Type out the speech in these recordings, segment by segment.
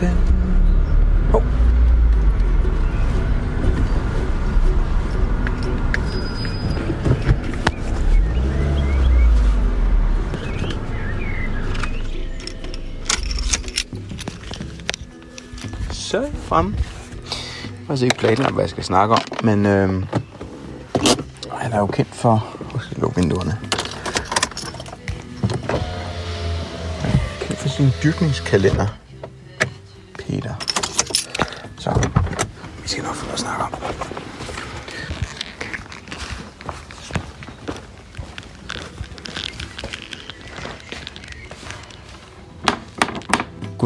Sebastian. Hov. Så er jeg fremme. Jeg har ikke planlagt, hvad jeg skal snakke om, men øh, han er jo kendt for... Jeg skal lukke vinduerne. Han er kendt for sin dyrkningskalender. Peter. Så, vi skal nok få noget at snakke om.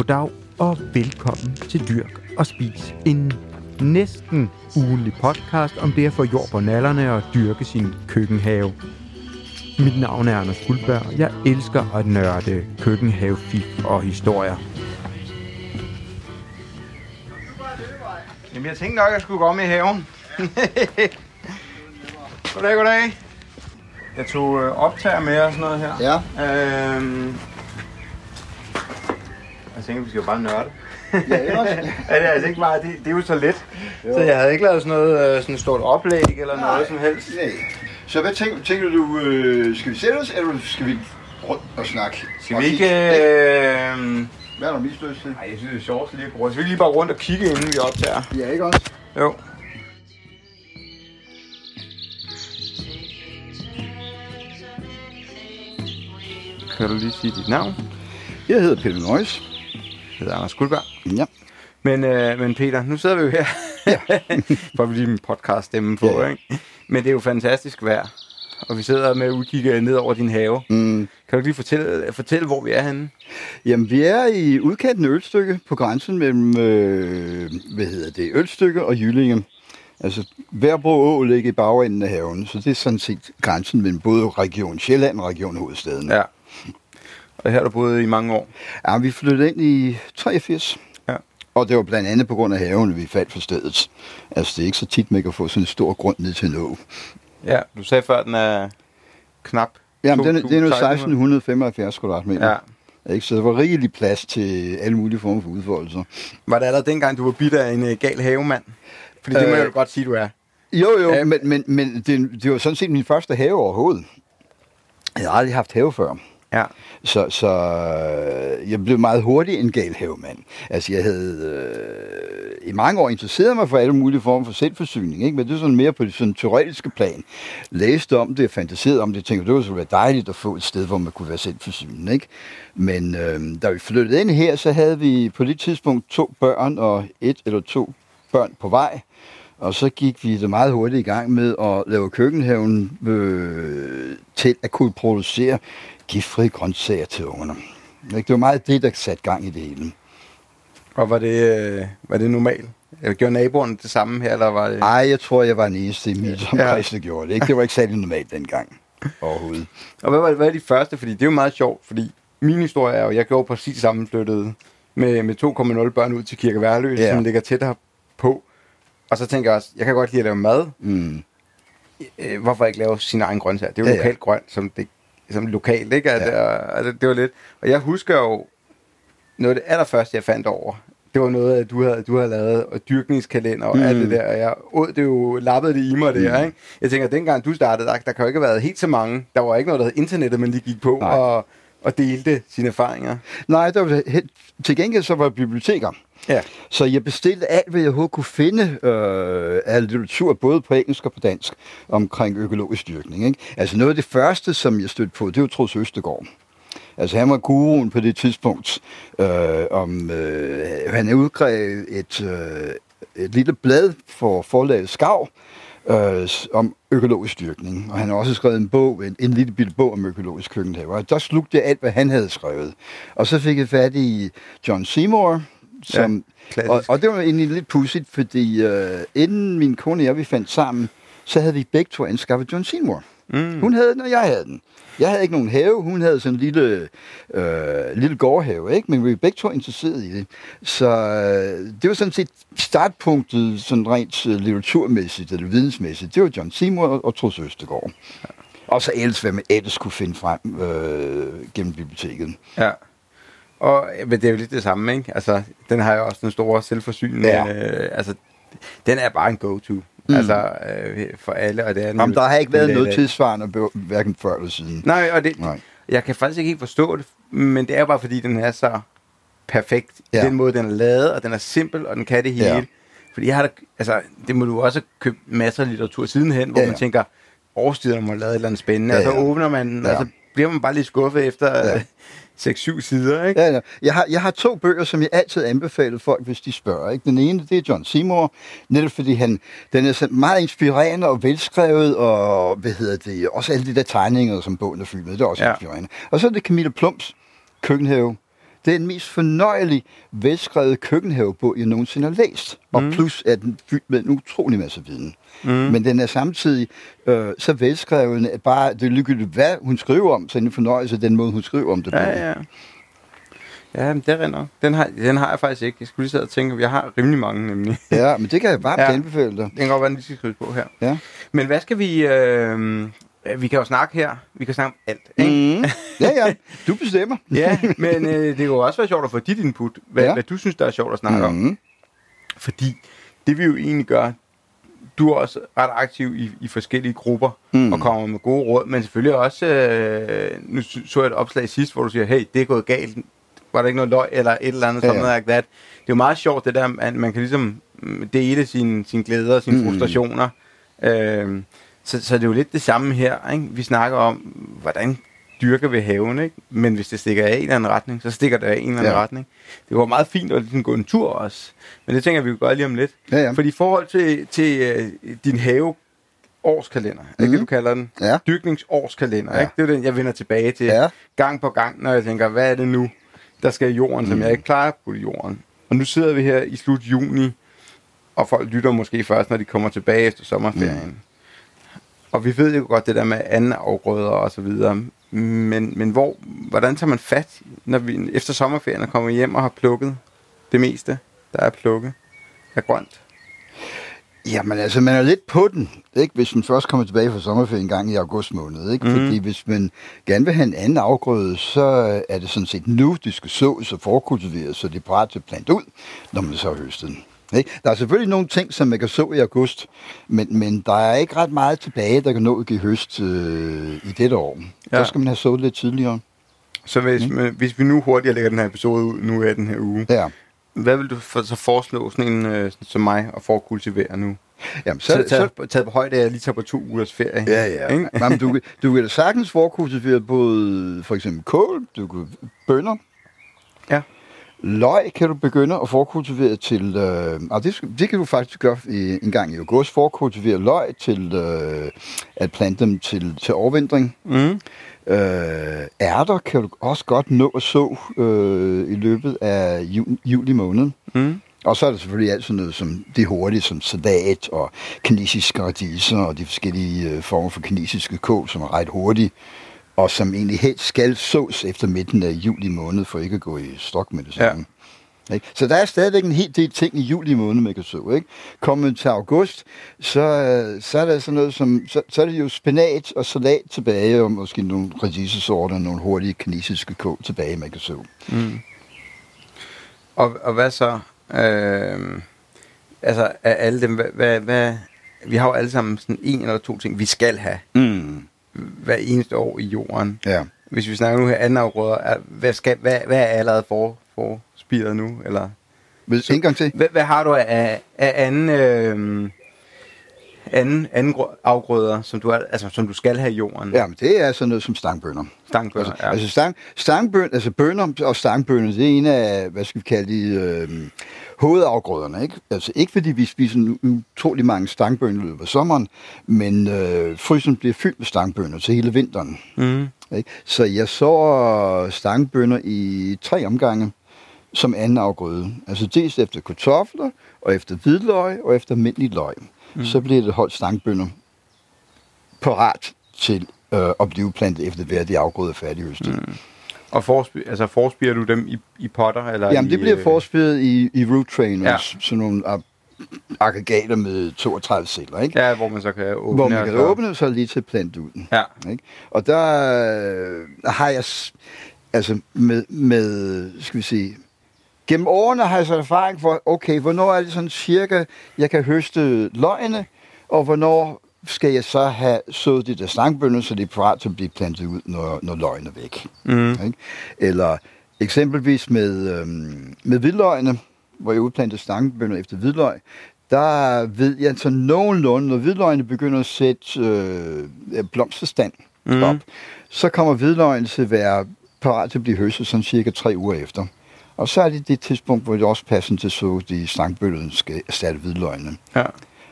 Goddag og velkommen til Dyrk og Spis. En næsten ugenlig podcast om det at få jord på nallerne og dyrke sin køkkenhave. Mit navn er Anders Guldberg. Jeg elsker at nørde køkkenhavefif og historier. Jamen, jeg tænkte nok, at jeg skulle gå om i haven. goddag, goddag. Jeg tog øh, optager med og sådan noget her. Ja. Øhm, jeg tænkte, vi skal jo bare nørde. Ja, ikke også? ja, det er altså ikke meget. Det, det er jo så let. Jo. Så jeg havde ikke lavet sådan noget øh, sådan et stort oplæg eller Nej. noget som helst. Nej. Så hvad tænker, tænker du, øh, skal vi sætte os, eller skal vi rundt og snakke? Skal Og vi ikke... Øh... Hvad er der mest lyst til? Ej, jeg synes, det er sjovt lige at gå rundt. Skal vi lige bare rundt og kigge, inden vi optager? Ja, ikke også? Jo. Kan du lige sige dit navn? Jeg hedder Peter Nøjes. Hedder Anders Guldberg. Ja. Men, øh, men Peter, nu sidder vi jo her. Ja. For lige min podcast stemme på, Ja. ja. ikke? Men det er jo fantastisk vejr. Og vi sidder med udkig ned over din have. Mm. Kan du lige fortælle, fortælle hvor vi er henne? Jamen, vi er i udkanten af Ølstykke på grænsen mellem, øh, hvad hedder det, Ølstykke og Jyllinge. Altså, Værbro Å ligger i bagenden af haven, så det er sådan set grænsen mellem både Region Sjælland og Region Hovedstaden. Ja. Og her har du boet i mange år. Ja, vi flyttede ind i 83. Ja. Og det var blandt andet på grund af haven, vi faldt for stedet. Altså, det er ikke så tit, man kan få sådan en stor grund ned til en å. Ja, du sagde før, den er knap Jamen, den, er- det er nu 1600. 1675 kvadratmeter. Ja. Ikke? Så der var rigelig plads til alle mulige former for udfoldelser. Var det allerede dengang, du var bidt af en uh, gal havemand? Fordi det må Øh, jeg jo godt sige, du er. Jo, jo, ja. men, men, men det, det var sådan set min første have overhovedet. Jeg havde aldrig haft have før. Ja. Så, så øh, jeg blev meget hurtigt en gal havemand. Altså, jeg havde øh, i mange år interesseret mig for alle mulige former for selvforsyning, ikke? men det er sådan mere på det sådan teoretiske plan. Læste om det, fantaserede om det, tænkte, det ville være dejligt at få et sted, hvor man kunne være selvforsynende. Ikke? Men øh, da vi flyttede ind her, så havde vi på det tidspunkt to børn og et eller to børn på vej. Og så gik vi det meget hurtigt i gang med at lave køkkenhaven øh, til at kunne producere giftfrie grøntsager til ungerne. Det var meget det, der satte gang i det hele. Og var det, øh, var det normalt? Eller gjorde naboerne det samme her, eller var det... Ej, jeg tror, jeg var den eneste i mit omkreds, der gjorde det. Ikke? Det var ikke særlig normalt dengang overhovedet. Og hvad var, hvad var de første? Fordi det er jo meget sjovt, fordi min historie er jo, jeg gjorde præcis sammenflyttet med, med 2,0 børn ud til Kirke Værløs, Ja. som ligger tættere på. Og så tænker jeg også, jeg kan godt lide at lave mad. Mm. Øh, hvorfor ikke lave sin egen grøntsager? Det er jo Ja, ja, ja. lokalt grønt, som, det, som lokalt, ikke? At, Ja. ja. og, det, det var lidt... Og jeg husker jo, noget af det allerførste, jeg fandt over, det var noget, at du havde, du havde lavet, og dyrkningskalender og mm. alt det der, og jeg åd det jo, lappede det i mig der, ikke? Jeg tænker, at dengang du startede, der, der kan jo ikke have været helt så mange. Der var ikke noget, der hed internettet, man lige gik på Nej. og, og delte sine erfaringer. Nej, der var, til gengæld så var biblioteker. Ja. Så jeg bestilte alt, hvad jeg overhovedet kunne finde øh, af litteratur, både på engelsk og på dansk, omkring økologisk dyrkning. Ikke? Altså noget af det første, som jeg stødte på, det var Troels Østegård. Altså han var guruen på det tidspunkt. Øh, om, øh, han udgav et, øh, et lille blad for forlaget Skav, øh, om økologisk dyrkning. Og han har også skrevet en bog, en, en lille bitte bog om økologisk køkkenhave. Og der slugte jeg alt, hvad han havde skrevet. Og så fik jeg fat i John Seymour, som, klassisk. og, og det var egentlig lidt pudsigt, fordi øh, inden min kone og jeg, vi fandt sammen, så havde vi begge to anskaffet John Seymour. Mm. Hun havde den, og jeg havde den. Jeg havde ikke nogen have, hun havde sådan en lille, øh, lille gårdhave, ikke? men vi var begge to interesserede i det. Så øh, det var sådan set startpunktet, sådan rent øh, litteraturmæssigt eller vidensmæssigt. Det var John Seymour og, og Troels Østegård. Og så ellers, hvad man ellers kunne finde frem øh, gennem biblioteket. Ja. Og men det er jo lidt det samme, ikke? Altså, den har jo også den store selvforsynende... Ja. Øh, altså, den er bare en go-to. Mm. Altså, øh, for alle, og det er den Jamen, der har ikke været noget tilsvarende, hverken før eller siden. Nej, og det, Nej. jeg kan faktisk ikke helt forstå det, men det er jo bare fordi, den er så perfekt. Ja. I den måde, den er lavet, og den er simpel, og den kan det hele. Ja. Fordi jeg har da, altså, det må du også købt masser af litteratur sidenhen, hvor Ja, ja, man tænker, årstiderne må have lavet et eller andet spændende, Ja, ja, og så åbner man den, Ja. og så bliver man bare lidt skuffet efter Ja. Ja. 6-7 sider, ikke? Ja, ja. Jeg, har, jeg har to bøger, som jeg altid anbefaler folk, hvis de spørger. Ikke? Den ene, det er John Seymour, netop fordi han, den er sådan meget inspirerende og velskrevet, og hvad hedder det, også alle de der tegninger, som bogen er fyldt med, det er også. Ja. inspirerende. Og så er det Camilla Plums køkkenhave. Det er den mest fornøjelige, velskrevet køkkenhavebog, jeg nogensinde har læst. Og Mm. plus er den fyldt med en utrolig masse viden. Mm. Men den er samtidig øh, så velskreven, at bare det er ligegyldigt, hvad hun skriver om, så er det en fornøjelse, den måde, hun skriver om det på. Ja, ja. Ja, men det er nok. Den har, den har jeg faktisk ikke. Jeg skulle lige sidde og tænke, at jeg har rimelig mange nemlig. Ja, men det kan jeg varmt Ja. anbefale dig. Den kan godt være, den lige skal skrives på her. Ja. Men hvad skal vi... Øh, vi kan jo snakke her. Vi kan snakke om alt, ikke? Mm. Ja, ja. Du bestemmer. Ja, men øh, det kan jo også være sjovt at få dit input. Hvad, ja. Hvad du synes, der er sjovt at snakke mm. om. Mm. Fordi det vi jo egentlig gør, du er også ret aktiv i, i forskellige grupper Mm. og kommer med gode råd, men selvfølgelig også, øh, nu så jeg et opslag sidst, hvor du siger, hey, det er gået galt, var der ikke noget løg, eller et eller andet, Ja, sådan ja. noget like that. Det er jo meget sjovt, det der, at man kan ligesom mm, dele sine, sine glæder og sine mm. frustrationer. Øh, så, så det er jo lidt det samme her, ikke? Vi snakker om, hvordan dyrker vi haven, ikke? Men hvis det stikker af i en eller anden retning, så stikker det af i en eller anden Ja. retning. Det var meget fint at ligesom gå en tur også. Men det tænker jeg, vi vil gøre lige om lidt. Ja, ja. Fordi i forhold til, til øh, din have årskalender, mm. ikke det, du kalder den? Ja. Dyrkningsårskalender, Ja. ikke? Det er jo den, jeg vender tilbage til Ja. gang på gang, når jeg tænker, hvad er det nu, der skal i jorden, som Mm. jeg ikke klarer at putte i jorden. Og nu sidder vi her i slut juni, og folk lytter måske først, når de kommer tilbage efter sommerferien. Mm. Og vi ved jo godt det der med anden afgrøder og så videre. Men, men hvor, hvordan tager man fat, når vi efter sommerferien er kommet hjem og har plukket det meste, der er plukket af grønt? Jamen altså, man er lidt på den, ikke? hvis man først kommer tilbage fra sommerferien en gang i august måned. Ikke? Mhm. Fordi hvis man gerne vil have en anden afgrøde, så er det sådan set nu, det skal sås og forkultiveres, så det er parat til at plante ud, når man så har høstet den. Ikke? Der er selvfølgelig nogle ting, som man kan så i august, men, men der er ikke ret meget tilbage, der kan nå at give høst øh, i dette år. Ja. Der skal man have sået lidt tidligere. Så hvis, mm. hvis vi nu hurtigt lægger den her episode ud, nu er den her uge, Ja. hvad vil du for, så foreslå sådan en øh, som mig at forkultivere nu? Jamen, Så, så, taget, så, taget på højde, at jeg lige tager på to ugers ferie. Ja, ja. Ikke? Jamen, du, du kan da sagtens forkultivere både for eksempel kål, du kan bønner. Ja. Løg kan du begynde at forkultivere til, øh, og det, det kan du faktisk gøre i, en gang i august, forkultivere løg til øh, at plante dem til, til overvintring. Mm. Øh, ærter kan du også godt nå at så øh, i løbet af ju, juli måned. Mm. Og så er der selvfølgelig alt sådan noget som det hurtige, som salat og kinesiske radiser og de forskellige øh, former for kinesiske kål, som er ret hurtige, og som egentlig helst skal sås efter midten af juli måned, for ikke at gå i stok med det Ja. samme. Ikke? Så der er stadigvæk en hel del ting i juli måned, man kan så. Ikke? Kommer til august, så, øh, så er der sådan noget som, så, så er det jo spinat og salat tilbage, og måske nogle radisesorter, nogle hurtige kinesiske kål tilbage, man kan så. Mm. Og, og hvad så? Øh, altså, af alle dem, hvad, hvad, hvad, vi har jo alle sammen sådan en eller to ting, vi skal have Mm. Hver eneste år i jorden. Ja. Hvis vi snakker nu her anden afgrøder, er, hvad, skal, hvad, hvad er allerede for, for spiret nu? Eller, Vil, en gang til. hvad, hvad har du af, af anden, øh, anden, anden grø- afgrøder, som du, altså, som du skal have i jorden? Ja, men det er sådan noget som stangbønner. Stangbønner, Altså, ja. altså stang, stangbøn, altså bønner og stangbønner, det er en af, hvad skal vi kalde de, øh, hovedafgrøderne, ikke? Altså ikke fordi vi spiser utrolig mange stangbønner i løbet af sommeren, men øh, frysen bliver fyldt med stangbønner til hele vinteren. Mm. Ikke? Så jeg så stangbønner i tre omgange som anden afgrøde. Altså dels efter kartofler, og efter hvidløg, og efter almindelig løg. Mm. Så bliver det holdt stangbønner parat til øh, at blive plantet efter hver de afgrøde færdighøstet. Mm. Og forspi, altså forspirer du dem i, i potter? Eller Jamen, det i, bliver øh, forspiret i, i root trainers, Ja. ja. sådan nogle ag- aggregater med 32 celler, ikke? Ja, hvor man så kan åbne. Hvor man kan så- åbne, så lige til ud. Ja. Ikke? Og der øh, har jeg... altså med, med, skal vi sige, gennem årene har jeg så erfaring for, okay, hvornår er det sådan cirka, jeg kan høste løgene, og hvornår skal jeg så have sået de der stangbønder, så de er parat til at blive plantet ud, når, når løgene er væk. Mm. Ikke? Eller eksempelvis med, øhm, med hvidløgene, hvor jeg udplantede stangbønder efter hvidløg, der ved jeg så nogenlunde, når hvidløgene begynder at sætte øh, blomsterstand Mhm. op, så kommer hvidløgene til at være parat til at blive høstet sådan cirka tre uger efter. Og så er det det tidspunkt, hvor det også passer til så de stangbøllerne skal erstatte hvidløgene. Ja.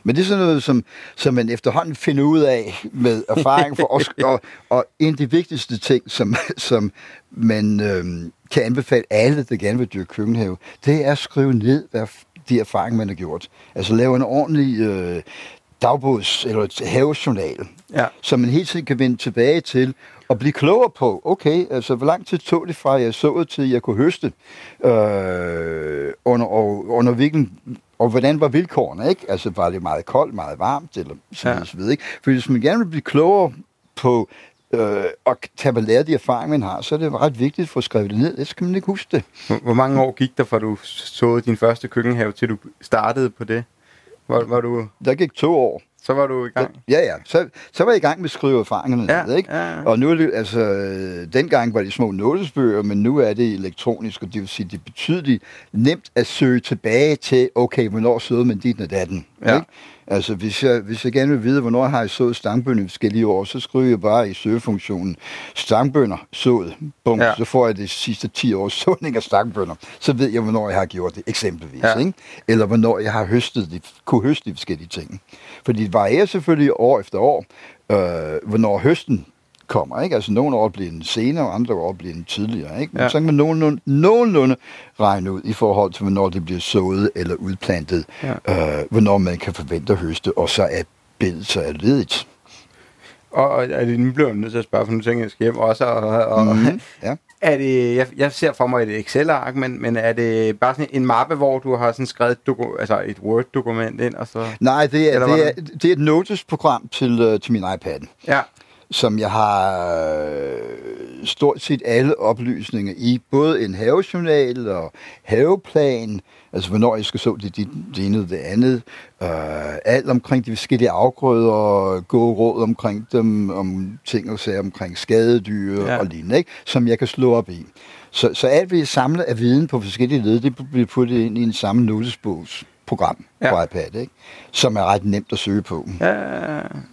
Men det er sådan noget, som, som man efterhånden finder ud af med erfaring for os. og, og en af de vigtigste ting, som, som man øhm, kan anbefale alle, der gerne vil dyrke køkkenhave, det er at skrive ned, hvad de erfaringer, man har gjort. Altså lave en ordentlig øh, dagbogs- eller havejournal, Ja. som man hele tiden kan vende tilbage til og blive klogere på, okay, altså hvor lang tid tog det fra, jeg såede til, jeg kunne høste, øh, under, og, under hvilken, og hvordan var vilkårene, ikke? Altså var det meget koldt, meget varmt, eller så videre, Ja. så videre, ikke? For hvis man gerne vil blive klogere på øh, og tage at lære de erfaringer, man har, så er det ret vigtigt at få skrevet det ned, ellers kan man ikke huske det. Hvor, hvor mange år gik der, fra du såede din første køkkenhave, til du startede på det? Var, var du, Der gik to år. Så var du i gang? Ja, ja. Så, så var jeg i gang med at skrive erfaringerne Ja, ned, ikke? ja, ja. Og nu er det, altså, dengang var det små notesbøger, men nu er det elektronisk, og det vil sige, det er betydeligt nemt at søge tilbage til, okay, hvornår søde man dit og datten, Ja. ikke? Altså, hvis jeg, hvis jeg gerne vil vide, hvornår har jeg sået stangbønner i forskellige år, så skriver jeg bare i søgefunktionen stangbønner sået. Bum, Ja. Så får jeg de sidste 10 års såning af stangbønner. Så ved jeg, hvornår jeg har gjort det, eksempelvis. Ja. Ikke? Eller hvornår jeg har høstet de, kunne høste de forskellige ting. Fordi det varierer selvfølgelig år efter år, øh, hvornår høsten kommer. Ikke? Altså nogle år bliver den senere, og andre år bliver den tidligere. Ikke? Men Ja. så kan man nogenlunde, nogenlunde regne ud i forhold til, hvornår det bliver sået eller udplantet, Ja. øh, hvornår man kan forvente at høste, og så er billedet så er ledigt. Og, og er det, nu bliver jeg nødt til at spørge, for nu tænker jeg, jeg skal hjem også. Og, og, Mhm, mm-hmm. ja. Er det, jeg, jeg ser for mig et Excel-ark, men, men er det bare sådan en mappe, hvor du har sådan skrevet et, doku, altså et Word-dokument ind, og så... Nej, det er, det er, det er et notice-program til, øh, til min iPad. Ja, som jeg har øh, stort set alle oplysninger i, både en havejournal og haveplan, altså hvornår jeg skal så det, det, det ene og det andet, øh, alt omkring de forskellige afgrøder, gode råd omkring dem, om ting og sager omkring skadedyr Ja. ja. og lignende, ikke? som jeg kan slå op i. Så, så alt hvad jeg samler af viden på forskellige led, det bliver puttet ind i en samme notesbogs program Ja. på iPad, ikke? som er ret nemt at søge på. ja,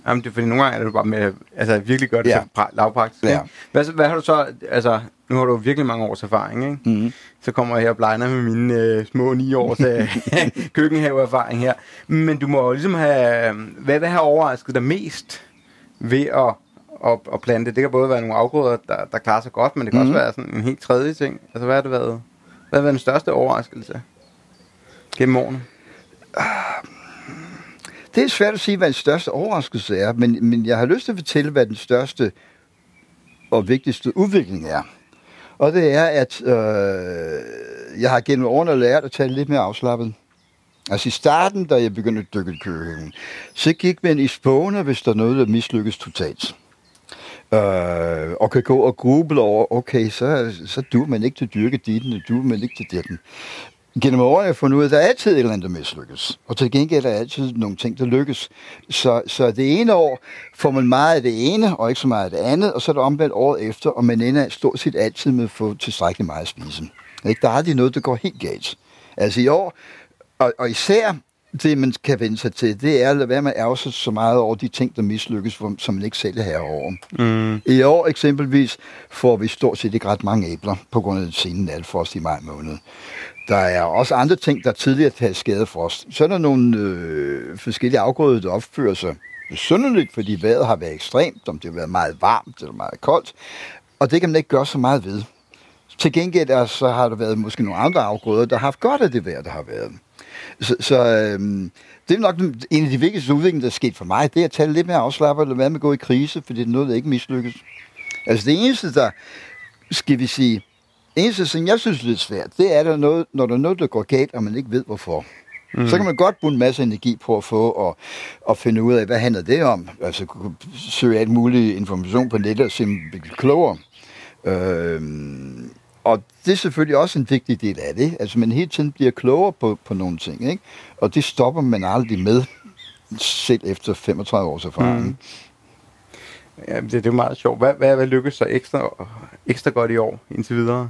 jamen det er fordi nogle gange er det bare med, altså virkelig gør det ja. Så pra- lavpraktisk. Ja. ikke? Hvad, hvad har du så, altså nu har du virkelig mange års erfaring, ikke? Mm-hmm. Så kommer jeg her og blegner med mine øh, små ni års øh, køkkenhaveerfaring her. Men du må jo ligesom have, hvad, hvad har overrasket dig mest ved at, at, at plante? Det kan både være nogle afgrøder, der, der klarer sig godt, men det kan mm. også Mhm. være sådan en helt tredje ting. Altså hvad har det været, hvad har været den største overraskelse gennem årene? Det er svært at sige, hvad den største overraskelse er, men, men jeg har lyst til at fortælle, hvad den største og vigtigste udvikling er. Og det er, at øh, jeg har gennem årene lært at tale lidt mere afslappet. Altså i starten, da jeg begyndte at dykke i køkken, så gik man i spåne, hvis der er noget, der mislykkes totalt. Øh, og kan gå og gruble over, okay, så, så duer man ikke til at dyrke ditten, og duer man ikke til ditten. Gennem årene har jeg fundet ud af, at der er altid et eller andet, der mislykkes. Og til gengæld er der altid nogle ting, der lykkes. Så, så det ene år får man meget af det ene, og ikke så meget af det andet, og så er det omvendt året efter, og man ender stort set altid med at få tilstrækkeligt meget at spise. Ikke? Der er aldrig noget, der går helt galt. Altså i år, og, og især det, man kan vende sig til, det er at lade være med at ærge sig så meget over de ting, der mislykkes, som man ikke selv er herover. Mm. I år eksempelvis får vi stort set ikke ret mange æbler på grund af den sene natfrost i maj måned. Der er også andre ting, der tidligere tager skade frost. Så er der nogle øh, forskellige afgrøder, der opfører sig synderligt, fordi vejret har været ekstremt, om det har været meget varmt eller meget koldt. Og det kan man ikke gøre så meget ved. Til gengæld så har der været måske nogle andre afgrøder, der har haft godt af det vejr, der har været. Så, så øhm, det er nok en af de vigtigste udviklinger, der er sket for mig, det er at tage lidt mere afslappet, eller være med at gå i krise, for det er noget, der ikke mislykkes. Altså det eneste, der, skal vi sige, eneste, som jeg synes er lidt svært, det er, der noget, når der er noget, der går galt, og man ikke ved hvorfor. Mm. Så kan man godt bruge en masse energi på at få og, og finde ud af, hvad handler det om. Altså søge alt mulig information på nettet og se, klogere. Øh, og det er selvfølgelig også en vigtig del af det. Altså, man hele tiden bliver klogere på, på nogle ting, ikke? Og det stopper man aldrig med, selv efter 35 års erfaring. Mm. Ja, det, det er meget sjovt. Hvad, hvad, hvad lykkedes så ekstra, ekstra godt i år indtil videre?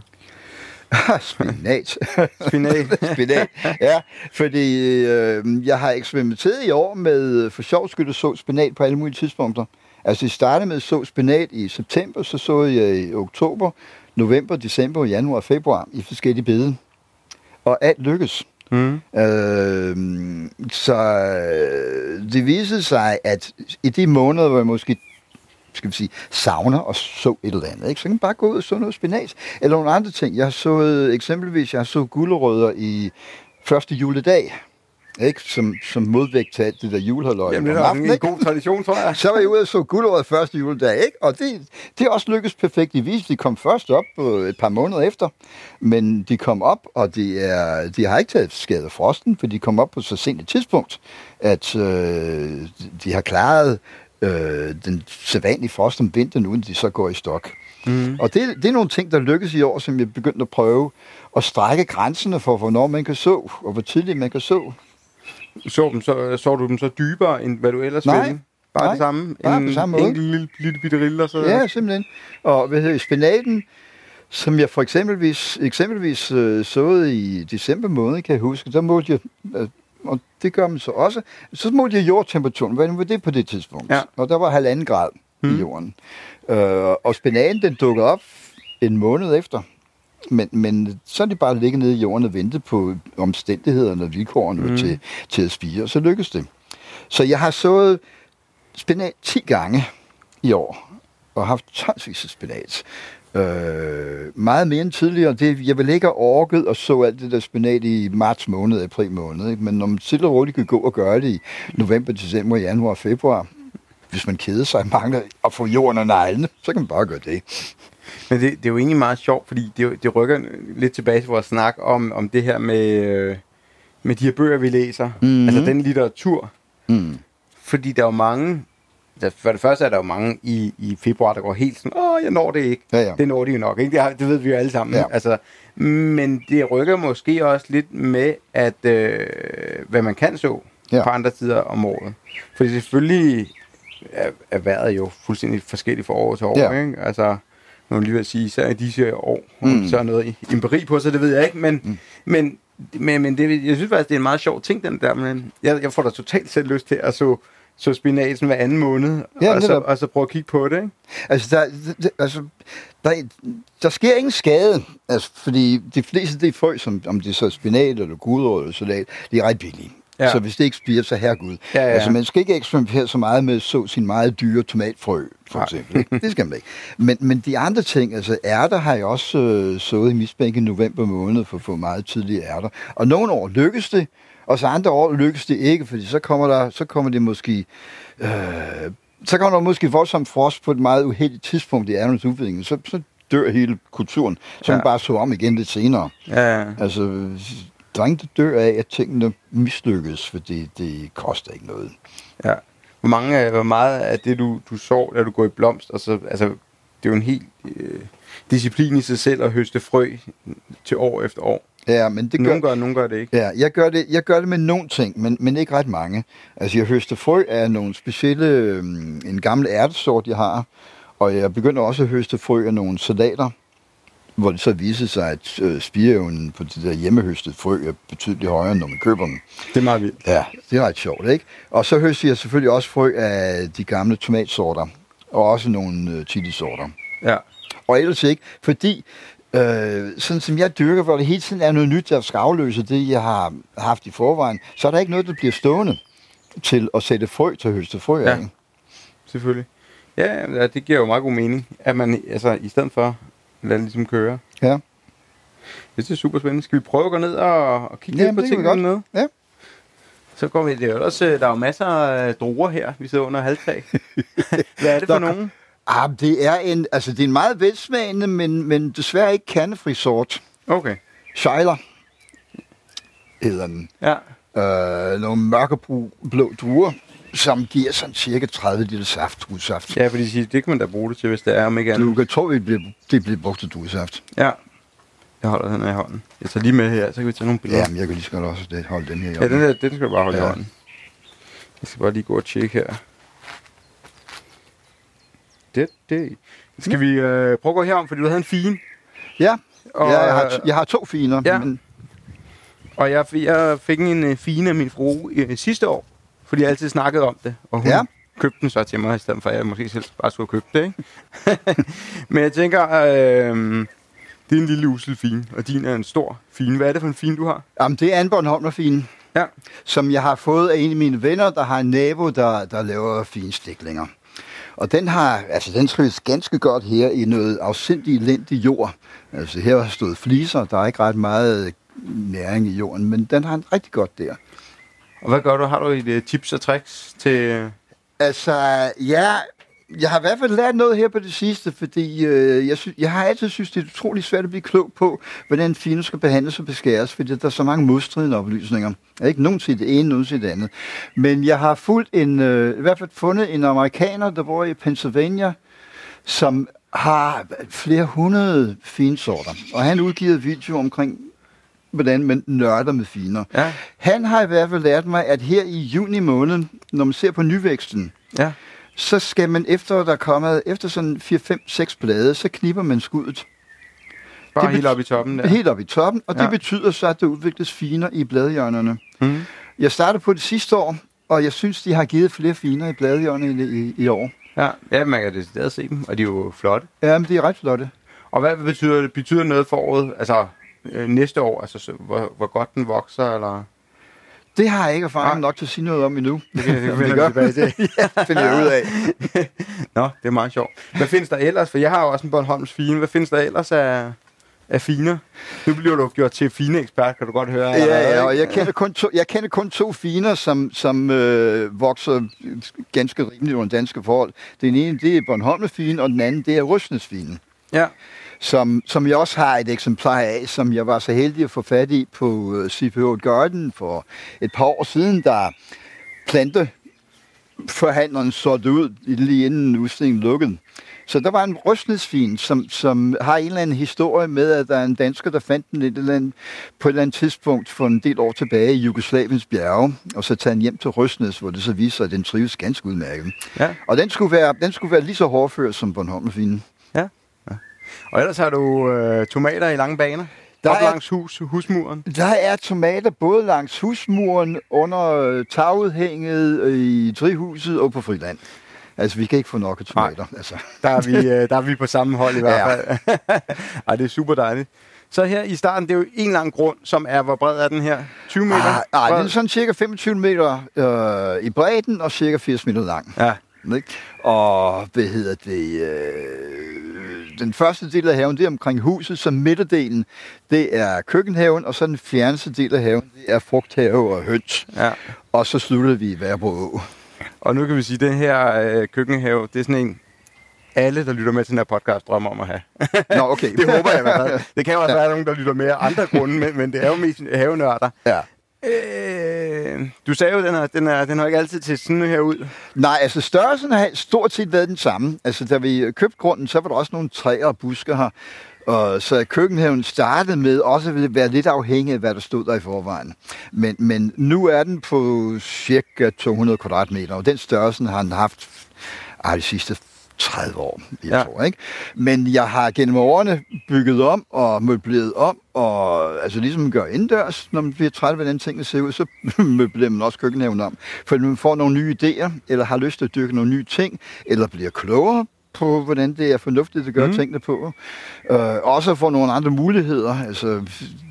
Spinat. Spinat. Spinat, ja. Fordi øh, jeg har eksperimenteret i år med, for sjov skyld, at så spinat på alle mulige tidspunkter. Altså, jeg startede med at så spinat i september, så så jeg i oktober, november, december, januar og februar i forskellige bede. Og alt lykkes. Mm. Øh, så det viste sig, at i de måneder, hvor jeg måske skal vi sige, savner og så et eller andet, ikke? så kan man bare gå ud og så noget spinat. Eller nogle andre ting. Jeg så eksempelvis, jeg så gulerødder i første juledag ikke? Som, som modvægt til alt det der juleholdøje. Jamen, det er aften, en god tradition, tror jeg. så var jeg ude og så guldåret første juledag, ikke? Og det, det også lykkedes perfekt. De viste, de kom først op på et par måneder efter, men de kom op, og de, er, de har ikke taget skade af frosten, for de kom op på så sent et tidspunkt, at øh, de har klaret øh, den sædvanlige frost om vinteren, uden de så går i stok. Mm. Og det, det er nogle ting, der lykkes i år, som jeg begyndte at prøve at strække grænserne for, hvornår man kan så, og hvor tidligt man kan så. Så, dem, så, så du dem så dybere, end hvad du ellers Nej. ville? Bare Nej, det samme? bare en på samme måde. enkelt lille, lille bitte rille, og så... Ja, simpelthen. Og hvad hedder spinaten, som jeg for eksempelvis, eksempelvis øh, såede i december måned, kan jeg huske, der målte jeg, øh, og det gør man så også, så målte jeg jordtemperaturen, hvordan var det på det tidspunkt? Ja. Og der var halvanden grad hmm. i jorden. Øh, og spinaten, den dukkede op en måned efter. Men, men så er det bare ligget nede i jorden og ventet på omstændighederne og vilkårene mm. til, til at spire, og så lykkes det. Så jeg har sået spinat 10 gange i år, og haft tonsvis af spinat. Øh, meget mere end tidligere. Det, jeg vil ikke have orket og så alt det der spinat i marts måned, april måned. Ikke? Men når man stille og roligt kan gå og gøre det i november, december, januar og februar, hvis man keder sig og mangler at få jorden og neglene, så kan man bare gøre det. Men det, det er jo egentlig meget sjovt, fordi det, det rykker lidt tilbage til vores snak om, om det her med, øh, med de her bøger, vi læser. Mhm. Altså den litteratur. Mm. Fordi der er jo mange... der- For det første er der jo mange i, i februar, der går helt sådan, åh, jeg når det ikke. Ja, ja. Det når de jo nok, ikke? Det, har, det ved vi jo alle sammen. Ja. Altså, men det rykker måske også lidt med, at øh, hvad man kan så ja. på andre tider om året. Fordi selvfølgelig er, er vejret jo fuldstændig forskelligt fra år til år. Ja. Ikke? Altså, nu vil jeg lige at sige, især i disse år, Mm. så er noget empiri på, så det ved jeg ikke, men, mm. men, men, men det, jeg synes faktisk, det er en meget sjov ting, den der, men jeg, jeg får da totalt selv lyst til at så, så spinat sådan hver anden måned, Ja, og, så, og så prøve at kigge på det, ikke? Altså, der, der, altså der, der sker ingen skade, altså, fordi de fleste det frø, som, om det er så spinat eller gulerod eller salat, de er ret billige. Ja. Ja. Så hvis det ikke spiger, så herregud. Ja, ja, ja. Altså, man skal ikke eksperimentere så meget med så sin meget dyre tomatfrø, for Nej. eksempel. Det skal man ikke. Men, men de andre ting, altså ærter har jeg også øh, sået i misbænk i november måned for at få meget tidlige ærter. Og nogle år lykkes det, og så andre år lykkes det ikke, fordi så kommer der, så kommer det måske øh, så kommer der måske voldsomt frost på et meget uheldigt tidspunkt i ærternes udvikling, så, så dør hele kulturen, så ja. Ja. man bare så om igen lidt senere. Ja, Altså, der ingen, der dør af, at tingene mislykkes, fordi det koster ikke noget. ja. Hvor, mange, øh, hvor meget af det, du, du så, da du går i blomst, og så, altså, det er jo en helt øh, disciplin i sig selv at høste frø til år efter år. Ja, men det gør, Nogle gør, nogle gør det ikke. Ja, jeg gør det, jeg gør det med nogle ting, men, men ikke ret mange. Altså, jeg høster frø af nogle specielle, øhm, en gammel ærtesort, jeg har, og jeg begynder også at høste frø af nogle salater, hvor det så viser sig, at øh, spireevnen på det der hjemmehøstede frø er betydeligt højere, når man køber dem. Det er meget vildt. Ja, det er ret sjovt, ikke? Og så høster jeg selvfølgelig også frø af de gamle tomatsorter, og også nogle øh, chilisorter. Ja. Og ellers ikke, fordi øh, sådan som jeg dyrker, hvor det hele tiden er noget nyt, der skal afløse det, jeg har haft i forvejen, så er der ikke noget, der bliver stående til at sætte frø til høste frø af. Ja. Selvfølgelig. Ja, ja, det giver jo meget god mening, at man altså, i stedet for lade det ligesom køre. Ja. Det er super spændende. Skal vi prøve at gå ned og, og kigge Jamen, lidt på tingene dernede? Ja. Så går vi, det er også, øh, der er jo masser af druer her. Vi sidder under halvtag. Hvad er det for nogen? Ah, det er en, altså det er en meget velsmagende, men, men desværre ikke kandefri sort. Okay. Schuyler hedder den. Ja. Øh, nogle mørkeblå druer. Som giver sådan cirka 30 liter saft, druesaft. Ja, fordi de- det kan man da bruge det til, hvis det er, om ikke andet. Du kan tro, at det bliver, brugt til druesaft. Ja. Jeg holder den her i hånden. Jeg tager lige med her, så kan vi tage nogle billeder. Ja, men jeg kan lige så godt også det, holde den her i Ja, den, der, den skal du bare holde ja. i hånden. Jeg skal bare lige gå og tjekke her. Det, det. Skal vi øh, prøve at gå herom, fordi du havde en fin. Ja, Og, ja jeg, har, jeg har to finer, Ja. men Og jeg, jeg fik en øh, fine af min frue øh, sidste år, fordi jeg altid snakkede om det. Og hun ja. Købte den så til mig, i stedet for at jeg måske selv bare skulle købt det. Ikke? Men jeg tænker, øh, det er en lille usel fine, og din er en stor fine. Hvad er det for en fine, du har? jamen, det er en Bornholmerfine, Ja. som jeg har fået af en af mine venner, der har en nabo, der, der laver finstiklinger. Og den har, altså den trives ganske godt her i noget afsindig elendig jord. Altså her har stået fliser, der er ikke ret meget næring i jorden, men den har en rigtig godt der. Og hvad gør du? Har du et øh, tips og tricks til... Øh? Altså, ja, jeg har i hvert fald lært noget her på det sidste, fordi øh, jeg, sy- jeg har altid synes, det er utrolig svært at blive klog på, hvordan fine skal behandles og beskæres, fordi der er så mange modstridende oplysninger. Jeg er ikke nogen til det ene, nogen til det andet. Men jeg har fulgt en, øh, i hvert fald fundet en amerikaner, der bor i Pennsylvania, som har flere hundrede finsorter, og han udgiver video omkring, hvordan man nørder med finer. Ja, Han har i hvert fald lært mig, at her i juni måned, når man ser på nyvæksten, ja. så skal man efter, der er kommet, efter sådan 4, 5, 6 blade, så knipper man skuddet Bare Det helt op i toppen der. helt op i toppen, og det Ja. betyder så, at der udvikles finer i bladhjørnerne. Mm. Jeg startede på det sidste år, og jeg synes, de har givet flere finer i bladhjørnerne i, i, i år. Ja, ja, man kan decideret se dem, og de er jo flotte. Ja, men det er ret flotte. Og hvad betyder det? Betyder noget for året? Altså øh, næste år? Altså så, hvor, hvor godt den vokser, eller? Det har jeg ikke erfaring nok til at sige noget om endnu. Det kan, vende gør. tilbage til. ja, finder jeg ud af. Nå, det er meget sjovt. Hvad findes der ellers? For jeg har jo også en Bornholms fine. Hvad findes der ellers af, af finer? Nu bliver du gjort til fine ekspert, kan du godt høre. Ja, ja, ikke? og jeg kender kun to, jeg kender kun to finer, som, som øh, vokser ganske rimeligt under danske forhold. Den ene, det er Bornholmefine, og den anden, det er Røsnesfinen. Ja, som, som jeg også har et eksemplar af, som jeg var så heldig at få fat i på øh, CPH Garden for et par år siden, der plante forhandleren solgte ud lige inden udstillingen lukkede. Så der var en røstnedsvin, som, som har en eller anden historie med, at der er en dansker, der fandt den et eller andet, på et eller andet tidspunkt for en del år tilbage i Jugoslaviens bjerge, og så tager den hjem til Røstnes, hvor det så viser sig, at den trives ganske udmærket. ja. Og den skulle være, den skulle være lige så hårdført som Bornholmefinen. Og ellers har du øh, tomater i lange baner. Der Op er- langs hus, husmuren. Der er tomater både langs husmuren, under tagudhænget, øh, i drivhuset og på friland. Altså, vi kan ikke få nok af tomater. Altså. Der er vi, øh, der er vi på samme hold i hvert Ja. fald. Ej, det er super dejligt. Så her i starten, det er jo en lang grund, som er, hvor bred er den her? 20 meter? Ah, ah, den er sådan cirka 25 meter øh, i bredden og cirka 80 meter lang. Ja, Ikke? Og hvad hedder det? Øh, den første del af haven, det er omkring huset, så midterdelen, det er køkkenhaven, og så den fjerneste del af haven, det er frugthave og høns. ja. Og så slutter vi i Værbro. Og nu kan vi sige, at den her øh, køkkenhave, det er sådan en, alle, der lytter med til den her podcast, drømmer om at have. Nå, okay. det håber jeg i hvert fald. Det kan jo også være nogen, der lytter med af andre grunde, men, men det er jo mest havenørder. Ja. Øh, du sagde jo, at den, er, den, er, den har ikke altid til sådan her ud. Nej, altså størrelsen har stort set været den samme. Altså da vi købte grunden, så var der også nogle træer og buske her. Og så køkkenhaven startede med også at være lidt afhængig af, hvad der stod der i forvejen. Men, men nu er den på cirka 200 kvadratmeter, og den størrelsen har den haft ej, de sidste 30 år, jeg Ja. tror, ikke? Men jeg har gennem årene bygget om og møbleret om, og altså ligesom gør indendørs, når man bliver træt af, hvordan tingene ser ud, så møblerer man også køkkenhaven om. For man får nogle nye idéer, eller har lyst til at dyrke nogle nye ting, eller bliver klogere på, hvordan det er fornuftigt at gøre mm. tingene på. Øh, også få nogle andre muligheder. Altså,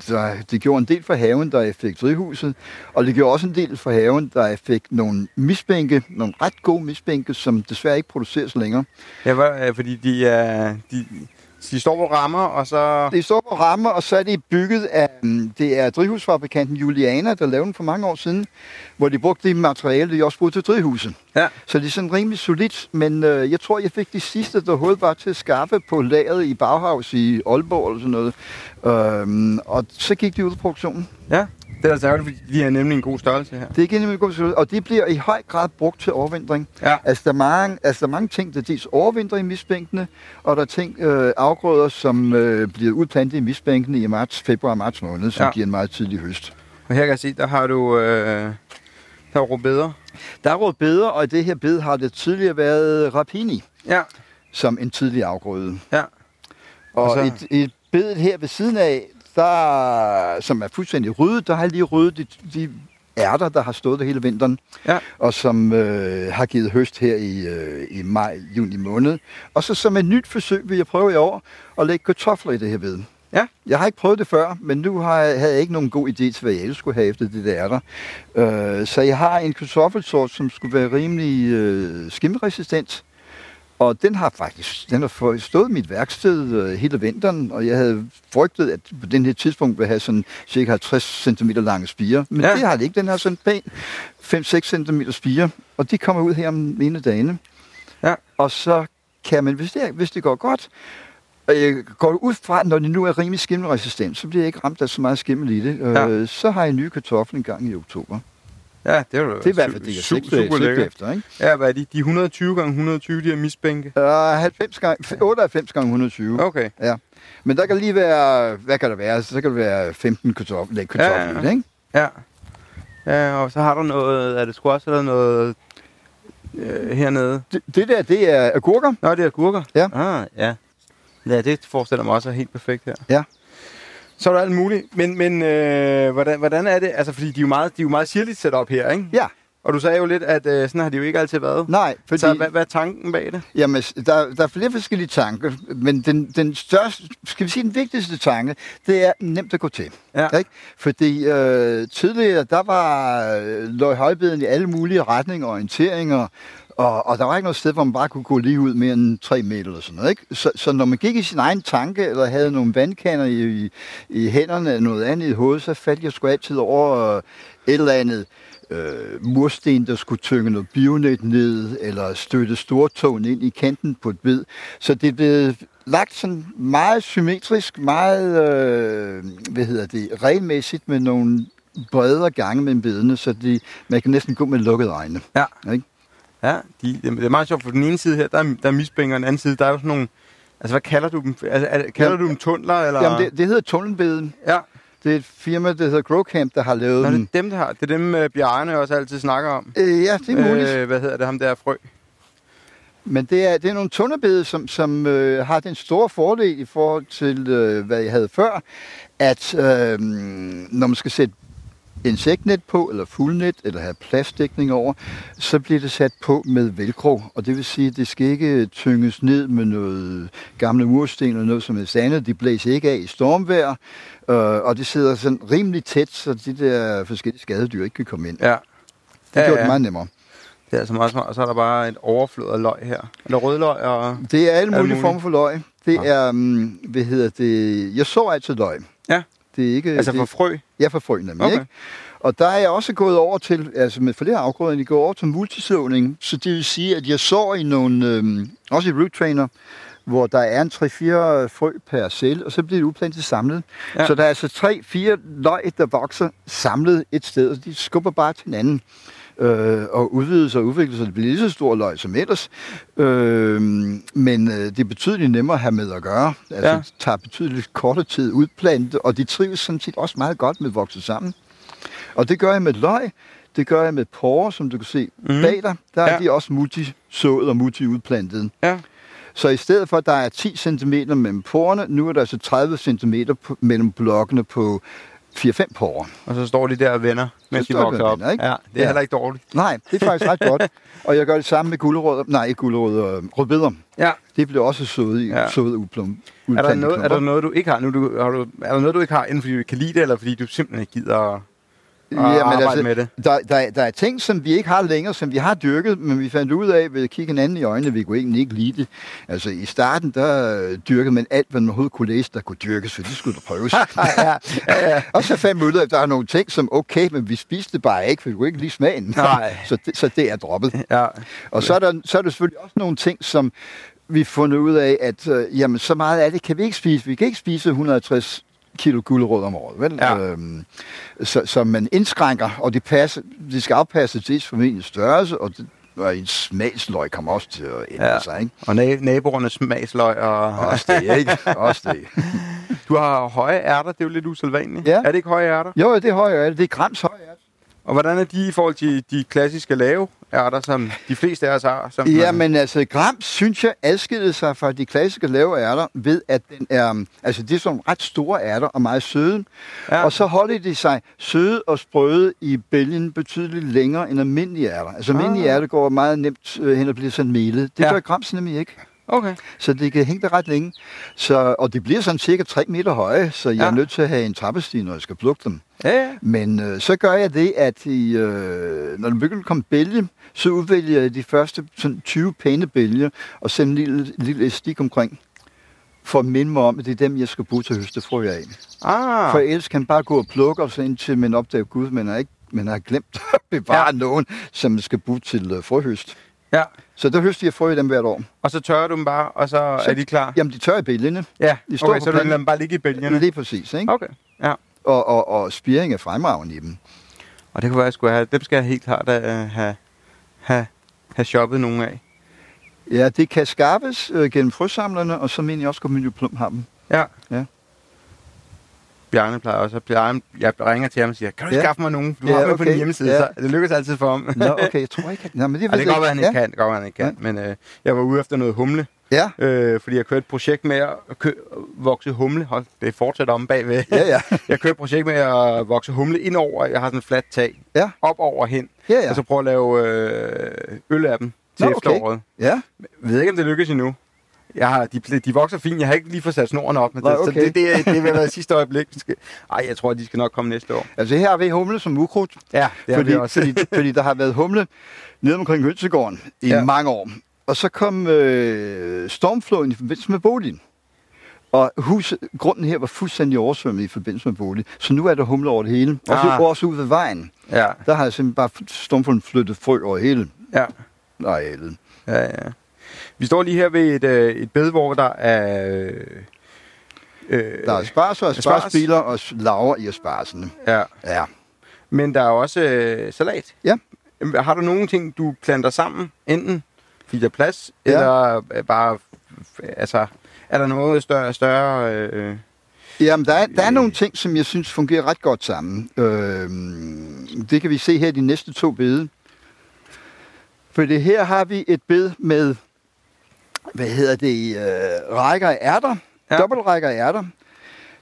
der, det gjorde en del for haven, jeg fik drivhuset, og det gjorde også en del for haven, jeg fik nogle misbænke, nogle ret gode misbænke, som desværre ikke produceres længere. Ja, øh, fordi de, er, de, de står på rammer, og så... Det står på rammer, og så er det bygget af, mm, det er drivhusfabrikanten Juliana, der lavede den for mange år siden, hvor de brugte det materiale, de også brugte til drivhuset. Ja. Så det er sådan rimelig solidt, men øh, jeg tror, jeg fik de sidste, der overhovedet var til at skaffe på lageret i Bauhaus i Aalborg eller sådan noget. Øhm, og så gik de ud af produktionen. Ja. Det er altså ærgerligt, fordi de er nemlig en god størrelse her. Det er nemlig en god størrelse, og det bliver i høj grad brugt til overvintring. Ja. Altså, der er mange, altså, der er mange ting, der dels overvintrer i misbænkene, og der er ting, øh, afgrøder, som øh, bliver udplantet i misbænkene i marts, februar og marts måned, som Ja. giver en meget tidlig høst. Og her kan jeg se, der har du... Øh, der er rubeder. Der er råd bedre, og i det her bed har det tidligere været rapini, Ja. som en tidlig afgrøde. Ja. Og, Og så- et, et bed her ved siden af, der, som er fuldstændig ryddet, der har jeg lige ryddet de, de ærter, der har stået der hele vinteren, Ja. og som øh, har givet høst her i, øh, i maj, juni måned. Og så som et nyt forsøg vil jeg prøve i år at lægge kartofler i det her ved. Ja. Jeg har ikke prøvet det før, men nu har jeg, havde jeg ikke nogen god idé til, hvad jeg skulle have efter det der ærter. Øh, så jeg har en kartoffelsort, som skulle være rimelig øh, skimresistent. Og den har faktisk den har stået i mit værksted øh, hele vinteren, og jeg havde frygtet, at på den her tidspunkt ville have sådan cirka 50 cm lange spiger. Men Ja. det har det ikke. Den har sådan pæn 5-6 cm spiger, og de kommer ud her om ene dagene. Ja. Og så kan man, hvis det, hvis det går godt, og jeg går ud fra, når det nu er rimelig skimmelresistent, så bliver jeg ikke ramt af så meget skimmel i det. Ja. Øh, så har jeg nye kartofler en gang i oktober. Ja, det er jo Det er i hvert fald det, jeg super, sigter super lækkert. efter. Ikke? Ja, hvad er de? De er 120 gange 120, de her misbænke. Uh, 90 gange, 98 gange 120. Okay. Ja. Men der kan lige være, hvad kan der være? Så kan der være 15 kartofler, nej, kartofler Ja, ja, det, ikke? Ja. Ja, og så har du noget... Er det også eller noget øh, hernede? Det, det der, det er agurker. Nå, det er gurker. Ja. Ah, ja. Ja, det forestiller mig også er helt perfekt her. Ja. Så er der alt muligt. Men, men øh, hvordan, hvordan er det? Altså, fordi de er jo meget, de er jo meget sirligt sat op her, ikke? Ja, og du sagde jo lidt, at øh, sådan har de jo ikke altid været. nej, fordi Så hvad, hvad er tanken bag det? jamen, der, der er flere forskellige tanker, men den, den største, skal vi sige den vigtigste tanke, det er nemt at gå til. Ja. Ikke? Fordi øh, tidligere, der var øh, løg højbeden i alle mulige retninger og orienteringer, og, og der var ikke noget sted, hvor man bare kunne gå lige ud mere end 3 meter eller sådan noget. Ikke? Så, så når man gik i sin egen tanke, eller havde nogle vandkander i, i, i hænderne, eller noget andet i hovedet, så faldt jeg sgu altid over øh, et eller andet øh, mursten, der skulle tynge noget bionet ned, eller støtte stortåen ind i kanten på et bed. Så det blev lagt sådan meget symmetrisk, meget, øh, hvad hedder det, regelmæssigt med nogle bredere gange mellem bedene, så de, man kan næsten gå med lukkede øjne. Ja. Ikke? Ja, de, det er meget sjovt, for den ene side her, der er, der er misbænker, og den anden side, der er jo sådan nogle... Altså, hvad kalder du dem? Altså, er, kalder Jamen- du dem tunneler, eller? Jamen, det, det hedder tunnelbeden. Ja, Det er et firma, der hedder Growcamp, der har lavet Nå, det er dem, der har. Det er dem, Bjarne også altid snakker om. Øh, ja, det er muligt. Øh, hvad hedder det, ham der frø? Men det er, det er nogle tunnelbede, som, som øh, har den store fordel i forhold til, øh, hvad jeg havde før, at øh, når man skal sætte insektnet på, eller fuldnet, eller have plastdækning over, så bliver det sat på med velcro. Og det vil sige, at det skal ikke tynges ned med noget gamle mursten eller noget som er sandet. De blæser ikke af i stormvejr, øh, og det sidder sådan rimelig tæt, så de der forskellige skadedyr ikke kan komme ind. Ja. Det ja, gjorde ja. det meget nemmere. Det er altså meget smart. Og så er der bare et overflod af løg her. Eller rødløg og... Det er alle Alle mulige mulige. former for løg. Det Ja. er, um, hvad hedder det, jeg så altid løg. Ja. Det er ikke, Altså det, for frø. Ja, for frø nemlig, Okay. ikke? Og der er jeg også gået over til, altså med flere afgrøder, jeg går over til multisåning. Så det vil sige, at jeg så i nogle, øhm, også i root trainer, hvor der er en 3-4 frø per cell, og så bliver det udplantet samlet. Ja. Så der er altså 3-4 løg, der vokser samlet et sted, og de skubber bare til hinanden øh, og udvider sig og udvikler sig. Det bliver lige så stor løg som ellers. Øh, men øh, det er betydeligt nemmere at have med at gøre. Altså, Ja. det tager betydeligt kortere tid at udplante, og de trives sådan set også meget godt med at vokse sammen. Og det gør jeg med løg, det gør jeg med porre, som du kan se mm. bag dig. Der er Ja. de også multisået og multiudplantet. Ja. Så i stedet for, at der er 10 cm mellem porerne, nu er der altså 30 cm mellem blokkene på 4-5 porre. Og så står de der og vender, mens de vokser op. vender, ikke? Ja, det er Ja. heller ikke dårligt. Nej, det er faktisk ret godt. Og jeg gør det samme med gulerødder. Nej, ikke gulerødder, øh, rødbeder. Ja. Det bliver også i Ja. sået uplum, Er der, noget, er der noget, du ikke har nu? Du, har du, er der noget, du ikke har, enten fordi du kan lide det, eller fordi du simpelthen ikke gider at, at arbejde med det? Der, der, der er ting, som vi ikke har længere, som vi har dyrket, men vi fandt ud af ved at kigge hinanden i øjnene, vi kunne egentlig ikke lide det. Altså i starten, der øh, dyrkede man alt, hvad man overhovedet kunne læse, der kunne dyrkes, for det skulle der prøves. ja, ja, ja. og så fandt vi ud af, at der er nogle ting, som okay, men vi spiste bare ikke, for vi kunne ikke lide smagen. Nej. så, det, så det er droppet. ja. Og så er, der, så er der selvfølgelig også nogle ting, som vi fundet ud af, at øh, jamen, så meget af det kan vi ikke spise. Vi kan ikke spise 150 kilo gulerod om året. Vel? Ja. Øhm, så, så man indskrænker, og det, passer, det skal afpasse til familiens størrelse, og, det, og en smagsløg kommer også til at ændre Ja. sig. Ikke? Og na- naboernes smagsløg og... Også det, ikke? Også det. Du har høje ærter, det er jo lidt usædvanligt. Ja. Er det ikke høje ærter? Jo, det er højere ærter. Det er grams højere ærter. Og hvordan er de i forhold til de klassiske lave ærter, som de fleste af os har? Som Ja, men altså, grams, synes jeg, adskiller sig fra de klassiske lave ærter ved, at den er, altså det er sådan ret store ærter og meget søde. Ja. Og så holder de sig søde og sprøde i bælgen betydeligt længere end almindelige ærter. Altså almindelige Ah. ærter går meget nemt øh, hen og bliver sådan melet. Det Ja. gør grams nemlig ikke. Okay. Så det kan hænge der ret længe. Så, og de bliver sådan cirka 3 meter høje, så jeg Ja. er nødt til at have en trappestige, når jeg skal plukke dem. Ja, ja. Men øh, så gør jeg det, at i, øh, når der begynder at komme bælge, så udvælger jeg de første sådan 20 pæne bælge, og sætter en lille, lille stik omkring, for at minde mig om, at det er dem, jeg skal bruge til høstefrø af. Ah, For ellers kan man bare gå og plukke, og så indtil man opdager, gud, man har, ikke, man har glemt at bevare Ja. nogen, som man skal bruge til øh, frøhøst. ja. Så der høster jeg frø i dem hvert år. Og så tørrer du dem bare, og så, Så- er de klar? Jamen, de tør i bælgene. Ja, de står okay, så du planten. lader dem bare ligge i bælgerne? Lige præcis, ikke? Okay, ja. Og, og, og spiring er fremragende i dem. Og det kunne være, at jeg skulle have, dem skal jeg helt klart uh, have, have, have shoppet nogle af. Ja, det kan skaffes øh, gennem frøsamlerne, og så mener jeg også, at Community Plum har dem. Ja. Ja. Bjarne plejer også. at- Bjarne, jeg ringer til ham og siger, kan du Ja. skaffe mig nogen? Du Ja, har dem på okay. din hjemmeside, Ja. så det lykkes altid for ham. Nå, okay, jeg tror ikke, at... Nå, men det, Ej, det kan godt være, han ikke ja. kan. Det kan han ikke kan. Men øh, jeg var ude efter noget humle, Ja, øh, fordi jeg kørte et projekt med at kø- vokse humle. Hold, det fortsætter om bagved. ja, ja. jeg kørte et projekt med at vokse humle ind over. Jeg har sådan en flat tag. Ja. Op over hen. ja, Ja. Og så prøve at lave øh, øl af dem til Nå, okay. efteråret. ja. Jeg ved ikke, om det lykkes endnu. Jeg har, de, de vokser fint. Jeg har ikke lige fået sat snoren op med det. Så okay. det, det, er- det vil være sidste øjeblik. Ej, jeg tror, de skal nok komme næste år. Altså her har vi humle som ukrudt, Ja, det fordi, vi også. fordi, fordi der har været humle nede omkring Hønsegården i ja. mange år. Og så kom øh, stormfloden i forbindelse med boligen. Og hus, grunden her var fuldstændig oversvømmet i forbindelse med boligen. Så nu er der humle over det hele. Også, Ah. ah. også ud ved vejen. Ja, Der har jeg simpelthen bare stormfloden flyttet frø over hele ja, arealet. ja, ja. Vi står lige her ved et, øh, et bed, hvor der er... Øh, øh, Der er asparges og Asparges. aspargesbiler og laver i aspargesene. Ja, Ja. men der er også øh, salat. Ja. Har du nogle ting, du planter sammen? Enten fordi der er plads, Ja. eller øh, bare... Altså, er der noget større... større øh, Jamen, der er, der er nogle ting, som jeg synes fungerer ret godt sammen. Øhm, det kan vi se her i de næste to bede. For det her har vi et bed med, hvad hedder det, øh, rækker af ærter. Ja. Dobbeltrækker af ærter.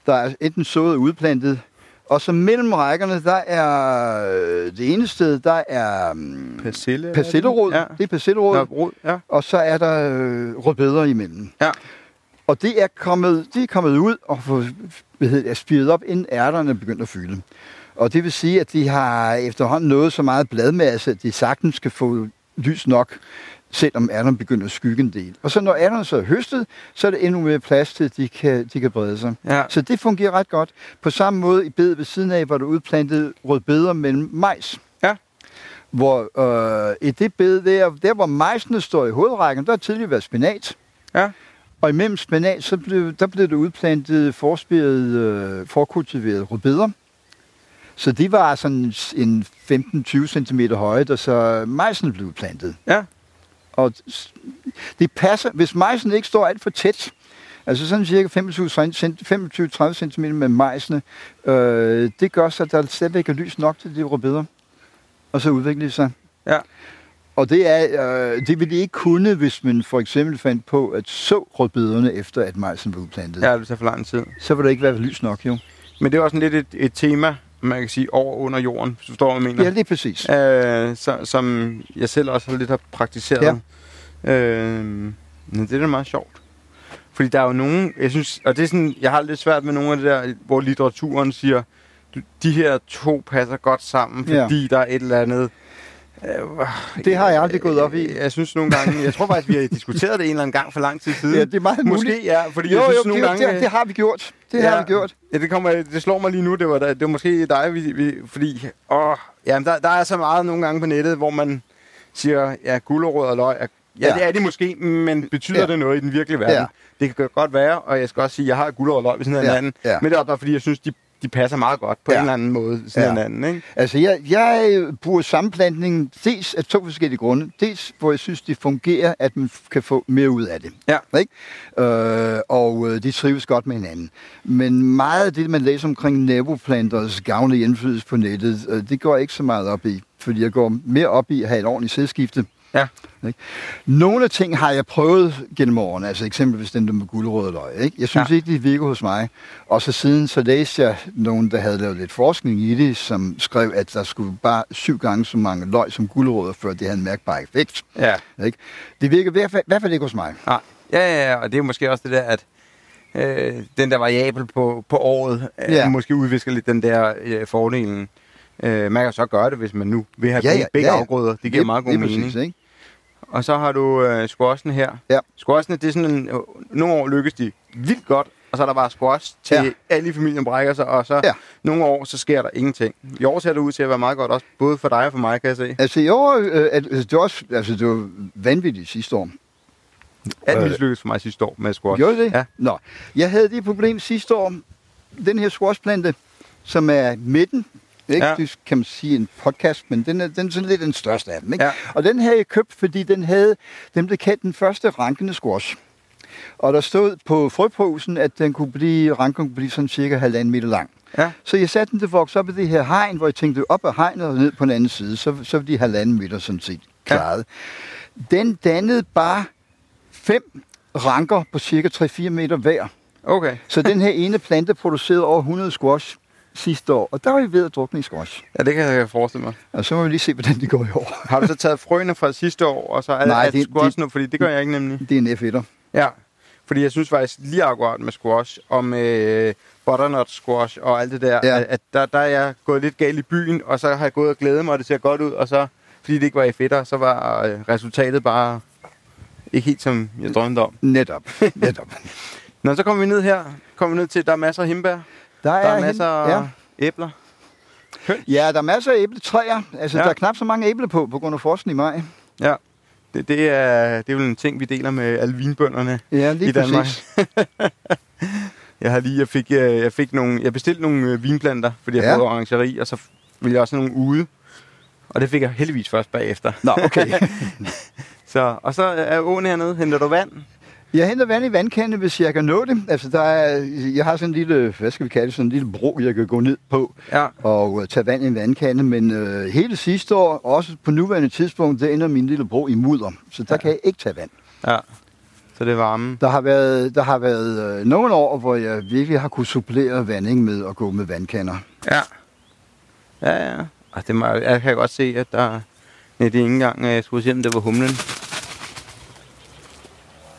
Der er enten sået og udplantet. Og så mellem rækkerne, der er øh, det ene sted, der er um, persille? persillerod. Ja. Det er persillerod. Nå, rod, ja. Og så er der øh, rødbeder imellem. Ja. Og det er kommet, det er kommet ud og få, hvad hedder er spiret op, inden ærterne er begyndt at fylde. Og det vil sige, at de har efterhånden nået så meget bladmasse, at de sagtens skal få lys nok, selvom ærterne begynder at skygge en del. Og så når ærterne så er høstet, så er det endnu mere plads til, at de kan, de kan brede sig. ja. Så det fungerer ret godt. På samme måde i bedet ved siden af, hvor der er udplantet rødbeder mellem majs. Hvor øh, i det bed der, der hvor majsene står i hovedrækken, der har tidligere været spinat. Ja. Og imellem spinat, så blev, der blev der udplantet forspiret, øh, forkultiveret rødbeder. Så de var sådan en 15-20 cm høje, da så majsen blev plantet. Ja. Og det passer, hvis majsen ikke står alt for tæt, altså sådan cirka 25-30 cm med majsene, øh, det gør så, at der stadigvæk er lys nok til de rødbeder. Og så udvikler de sig. Ja. Og det, er, øh, det ville de ikke kunne, hvis man for eksempel fandt på at så rødbederne efter, at majsen var udplantet. Ja, det tager for lang tid. Så ville der ikke være lys nok, jo. Men det er også sådan lidt et, et tema, man kan sige, over under jorden, hvis du forstår, hvad jeg mener. Ja, lige præcis. øh, så, som jeg selv også lidt har praktiseret. Ja. Øh, men det er da meget sjovt. Fordi der er jo nogen, jeg synes, og det er sådan, jeg har lidt svært med nogle af det der, hvor litteraturen siger, de her to passer godt sammen, Ja. fordi der er et eller andet... Øh, Det har jeg aldrig gået op i. Jeg synes nogle gange, jeg tror faktisk, vi har diskuteret det en eller anden gang for lang tid siden. Ja, det er meget muligt. Måske, ja, fordi Jo, jeg synes jo, nogle det, gange... det, det, har vi gjort. Det Ja. har vi gjort. Ja, det, kommer, det slår mig lige nu. Det var, det var måske dig, vi, vi, fordi åh, jamen, der, der er så meget nogle gange på nettet, hvor man siger, ja, gulerod og løg, er, ja, Ja. det er de måske, men betyder Ja. det noget i den virkelige verden? Ja. Det kan godt være, og jeg skal også sige, at jeg har gulerod og løg ved af Ja, hinanden, ja. men det er bare fordi, jeg synes, de de passer meget godt på Ja. en eller anden måde siden Ja. hinanden, ikke? Altså, jeg, jeg bruger sammenplantning dels af to forskellige grunde. Dels, hvor jeg synes, det fungerer, at man kan få mere ud af det. Ja. Ikke? Øh, og øh, de trives godt med hinanden. Men meget af det, man læser omkring naboplanters gavnlige indflydelse på nettet, øh, det går jeg ikke så meget op i. Fordi jeg går mere op i at have et ordentligt sædskifte. Ja. Ikke? Nogle af ting har jeg prøvet gennem årene, altså eksempelvis den der med guldrød og løg. Ikke? Jeg synes ja. Ja. ikke, det virker hos mig. Og så siden så læste jeg nogen, der havde lavet lidt forskning i det, som skrev, at der skulle bare syv gange så mange løg som guldrødder, før det havde en mærkbar effekt. Ja. Ikke? Det virker i hvert fald, i hvert fald ikke hos mig. Nej. Ja, ja, ja, og det er måske også det der, at øh, den der variabel på, på året, øh, Ja. ja. måske udvisker lidt den der øh, fordelen. Øh, man kan så gøre det, hvis man nu vil have Ja, ja, ja, ja, begge ja, ja. afgrøder. Det giver meget god lige mening. Præcis, ikke? Og så har du øh, squashen her. Ja. Squashen, det er sådan en... Nogle år lykkes de vildt godt, og så er der bare squash til Ja. alle i familien brækker sig, og så Ja. nogle år, så sker der ingenting. I år ser det ud til at være meget godt også, både for dig og for mig, kan jeg se. Altså i år, øh, altså, det var også, altså det var vanvittigt sidste år. Alt Øh. mislykkedes for mig sidste år med squash. Gjorde det? Ja. Nå, jeg havde det problem sidste år. Den her squashplante, som er midten, ikke? Ja. Det kan man sige en podcast, men den er, den er sådan lidt den største af dem. Ikke? Ja. Og den havde jeg købt, fordi den havde, den blev kaldt den første rankende squash. Og der stod på frøposen, at den kunne blive, ranken kunne blive sådan cirka halvanden meter lang. Ja. Så jeg satte den til at vokse op i det her hegn, hvor jeg tænkte op ad hegnet og ned på den anden side, så, så var de halvanden meter sådan set klaret. Ja. Den dannede bare fem ranker på cirka 3-4 meter hver. Okay. Så den her ene plante producerede over 100 squash sidste år, og der var vi ved at drukne i squash. Ja, det kan jeg forestille mig. Og så må vi lige se, hvordan det går i år. Har du så taget frøene fra sidste år, og så er, Nej, det- squash det- nu? Fordi det gør jeg ikke nemlig. Det er en F1'er. Ja, fordi jeg synes faktisk lige akkurat med squash og med butternut squash og alt det der, Ja. at, at der, der er jeg gået lidt galt i byen, og så har jeg gået og glædet mig, og det ser godt ud, og så, fordi det ikke var i fedter, så var øh, resultatet bare ikke helt som jeg drømte om. Netop. Netop. Nå, så kommer vi ned her, kommer vi ned til, der er masser af himbær, Der der er hen- masser af Ja. æbler. ja, der er masser af æbletræer. Altså, ja. Der er knap så mange æbler på, på grund af frosten i maj. Ja, det, det, er, det er jo en ting, vi deler med alle vinbønderne. Ja, lige I Danmark. Jeg har lige, jeg fik, øh, jeg fik nogle, jeg bestilte nogle øh, vinplanter, fordi jeg ja. havde orangeri, og så ville jeg også have nogle ude. Og det fik jeg heldigvis først bagefter. Nå, okay. Så, og så er åen hernede, henter du vand? Jeg henter vand i vandkande, hvis jeg kan nå det. Altså, der er, jeg har sådan en lille, hvad skal vi kalde det, sådan en lille bro, jeg kan gå ned på Ja. og uh, tage vand i en vandkande. Men øh, hele sidste år, også på nuværende tidspunkt, der ender min lille bro i mudder. Så der ja. Kan jeg ikke tage vand. Ja. Så det er varme. Der har været, der har været øh, nogle år, hvor jeg virkelig har kunne supplere vanding med at gå med vandkander. Ja. Ja, ja. Og det må, jeg kan godt se, at der... Nej, det er ikke engang, at jeg skulle se, om det var humlen.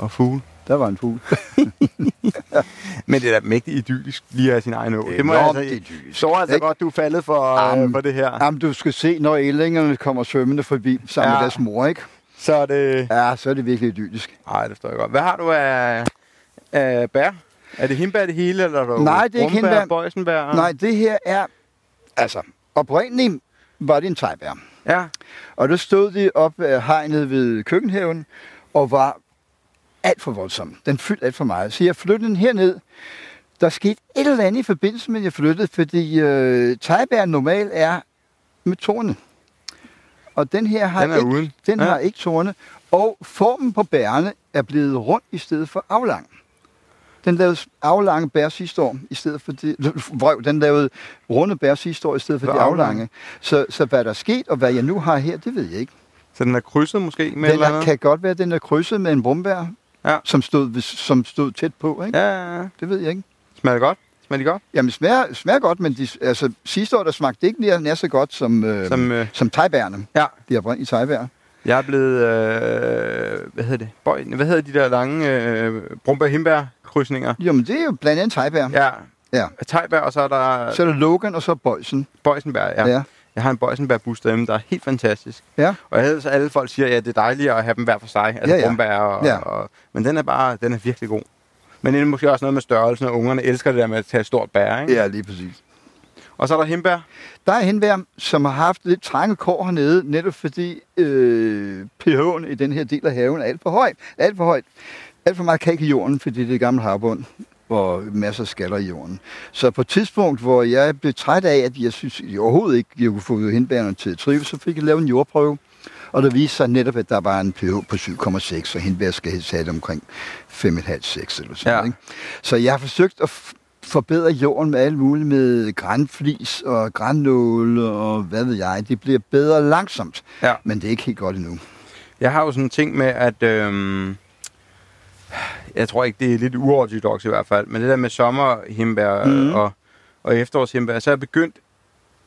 Og fugle. Der var en fugl. Men det er da mægtigt idyllisk lige at have sin egen å. Det er Det må jeg altså... idyllisk. Så altså Ikke? godt, du er faldet for, Jamen. øh, for det her. Jamen, du skal se, når ællingerne kommer svømmende forbi sammen ja. Med deres mor, ikke? Så er det... Ja, så er det virkelig idyllisk. Nej, det forstår jeg godt. Hvad har du af, af bær? Er det hindbær det hele, eller er der Nej, det er ikke hindbær. bøjsenbær? Nej, det her er... Altså, oprindeligt var det en tegbær. Ja, Og der stod de op af hegnet ved køkkenhaven og var alt for voldsom. Den fyldte alt for meget. Så jeg flyttede den herned. Der skete et eller andet i forbindelse med, at jeg flyttede, fordi øh, tegbær normalt er med torne. Og den her har den er ikke, uden. den Ja. har ikke torne. Og formen på bærene er blevet rund i stedet for aflang. Den lavede aflange bær sidste år, i stedet for de, vrøv, den lavede runde bær sidste år, i stedet for For de aflange. aflange. Så, så hvad der er sket, og hvad jeg nu har her, det ved jeg ikke. Så den er krydset måske med Den eller er, andet? kan godt være, at den er krydset med en brumbær, Ja. som, stod, som stod tæt på. Ikke? Ja, ja, ja. Det ved jeg ikke. Smager det godt? Smager de godt? Jamen, smager, smager godt, men de, altså, sidste år der smagte det ikke nær, nær så godt som, øh, som, øh, som tegbærne. ja. De har brændt i tegbær. Jeg er blevet, øh, hvad hedder det? Bøj, hvad hedder de der lange øh, brumbær himbær krydsninger? Jo, men det er jo blandt andet tegbær. Ja. Ja. Tegbær, og så er der Så er der Logan, og så Bøjsen. bøjsenbær. Ja. Ja. Jeg har en bøjsenbær-bus derhjemme, der er helt fantastisk. Ja. Og jeg ved, så alle folk siger, at ja, det er dejligt at have dem hver for sig. Altså Ja, ja. brumbær og, Ja. og, men den er bare, den er virkelig god. Men det er måske også noget med størrelsen, og ungerne elsker det der med at tage stort bær, ikke? Ja, lige præcis. Og så er der himbær. Der er henvær, som har haft lidt trange kår hernede, netop fordi øh, pH'en i den her del af haven er alt for høj. Alt for højt. Alt for meget kalk i jorden, fordi det er gammel havbund. Og masser af skaller i jorden. Så på et tidspunkt, hvor jeg blev træt af, at jeg synes jeg overhovedet ikke, jeg kunne få hindbærerne til at trives, så fik jeg lavet en jordprøve. Og der viste sig netop, at der var en pH på 7,6, og hindbær skal have omkring 5,5-6 eller sådan Ja. ikke? Så jeg har forsøgt at forbedre jorden med alt muligt, med grænflis og grænnåle og hvad ved jeg. Det bliver bedre langsomt, Ja. men det er ikke helt godt endnu. Jeg har jo sådan en ting med, at... Øhm, jeg tror ikke, det er lidt uortodox i hvert fald, men det der med sommerhimbær mm. og, og efterårshimbær, så er jeg begyndt...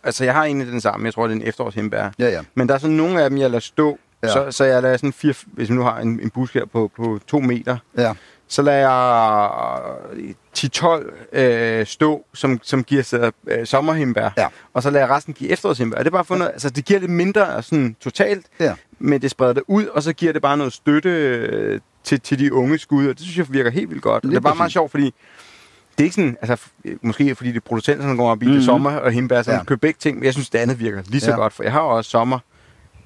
Altså, jeg har egentlig den samme. Jeg tror, det er en efterårshimbær. Ja, ja. Men der er sådan nogle af dem, jeg lader stå. Ja. Så, så jeg lader sådan fire... Hvis vi nu har en, en busk her på, på to meter, ja. så lader jeg 10-12 øh, stå, som, som giver sig øh, sommerhimbær. Ja. Og så lader jeg resten give efterårshimbær. Og det er bare fundet, altså det giver lidt mindre sådan totalt, Ja. men det spreder det ud, og så giver det bare noget støtte øh, til, til de unge skud, og det synes jeg virker helt vildt godt. Og det er bare meget sjovt, fordi det er ikke sådan, altså måske fordi det er producenterne, går op i mm-hmm. det Mhm. sommer og himbær, så Ja. køber begge ting, men jeg synes, det andet virker lige så Ja. godt, for jeg har også sommer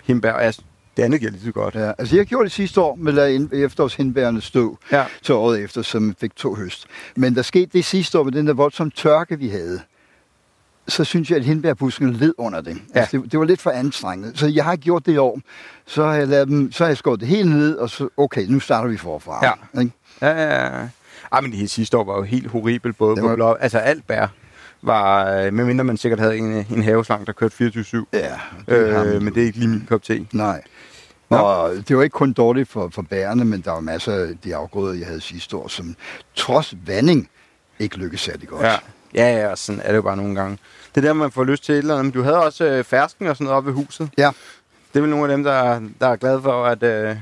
himbær, og jeg, det andet giver lige så godt. Ja, altså jeg gjorde det sidste år med lade ind- efterårshindbærene stå Ja. til året efter, som fik to høst. Men der skete det sidste år med den der voldsomme tørke, vi havde. Så synes jeg, at hindbærbusken led under det. Ja. Altså, det. Det var lidt for anstrengt. Så jeg har gjort det i år. Så har jeg, lavet dem, så har jeg skåret det helt ned, og så, okay, nu starter vi forfra. Ja. Ikke? Ja, ja, ja. Ej, men det hele sidste år var jo helt horribelt, både Det på var- blå, altså alt bær var, øh, medmindre man sikkert havde en, en haveslang, der kørte 24-7. Ja, det Øh, man men det er ikke lige min kop te. Nej. Nå. Og det var ikke kun dårligt for, for bærene, men der var masser af de afgrøder, jeg havde sidste år, som trods vanding ikke lykkedes særlig godt. Ja. Ja, ja, sådan er det jo bare nogle gange. Det er der, man får lyst til et eller andet. Men du havde også øh, fersken og sådan noget oppe ved huset. Ja. Det er vel nogle af dem, der, der er glade for, at, øh,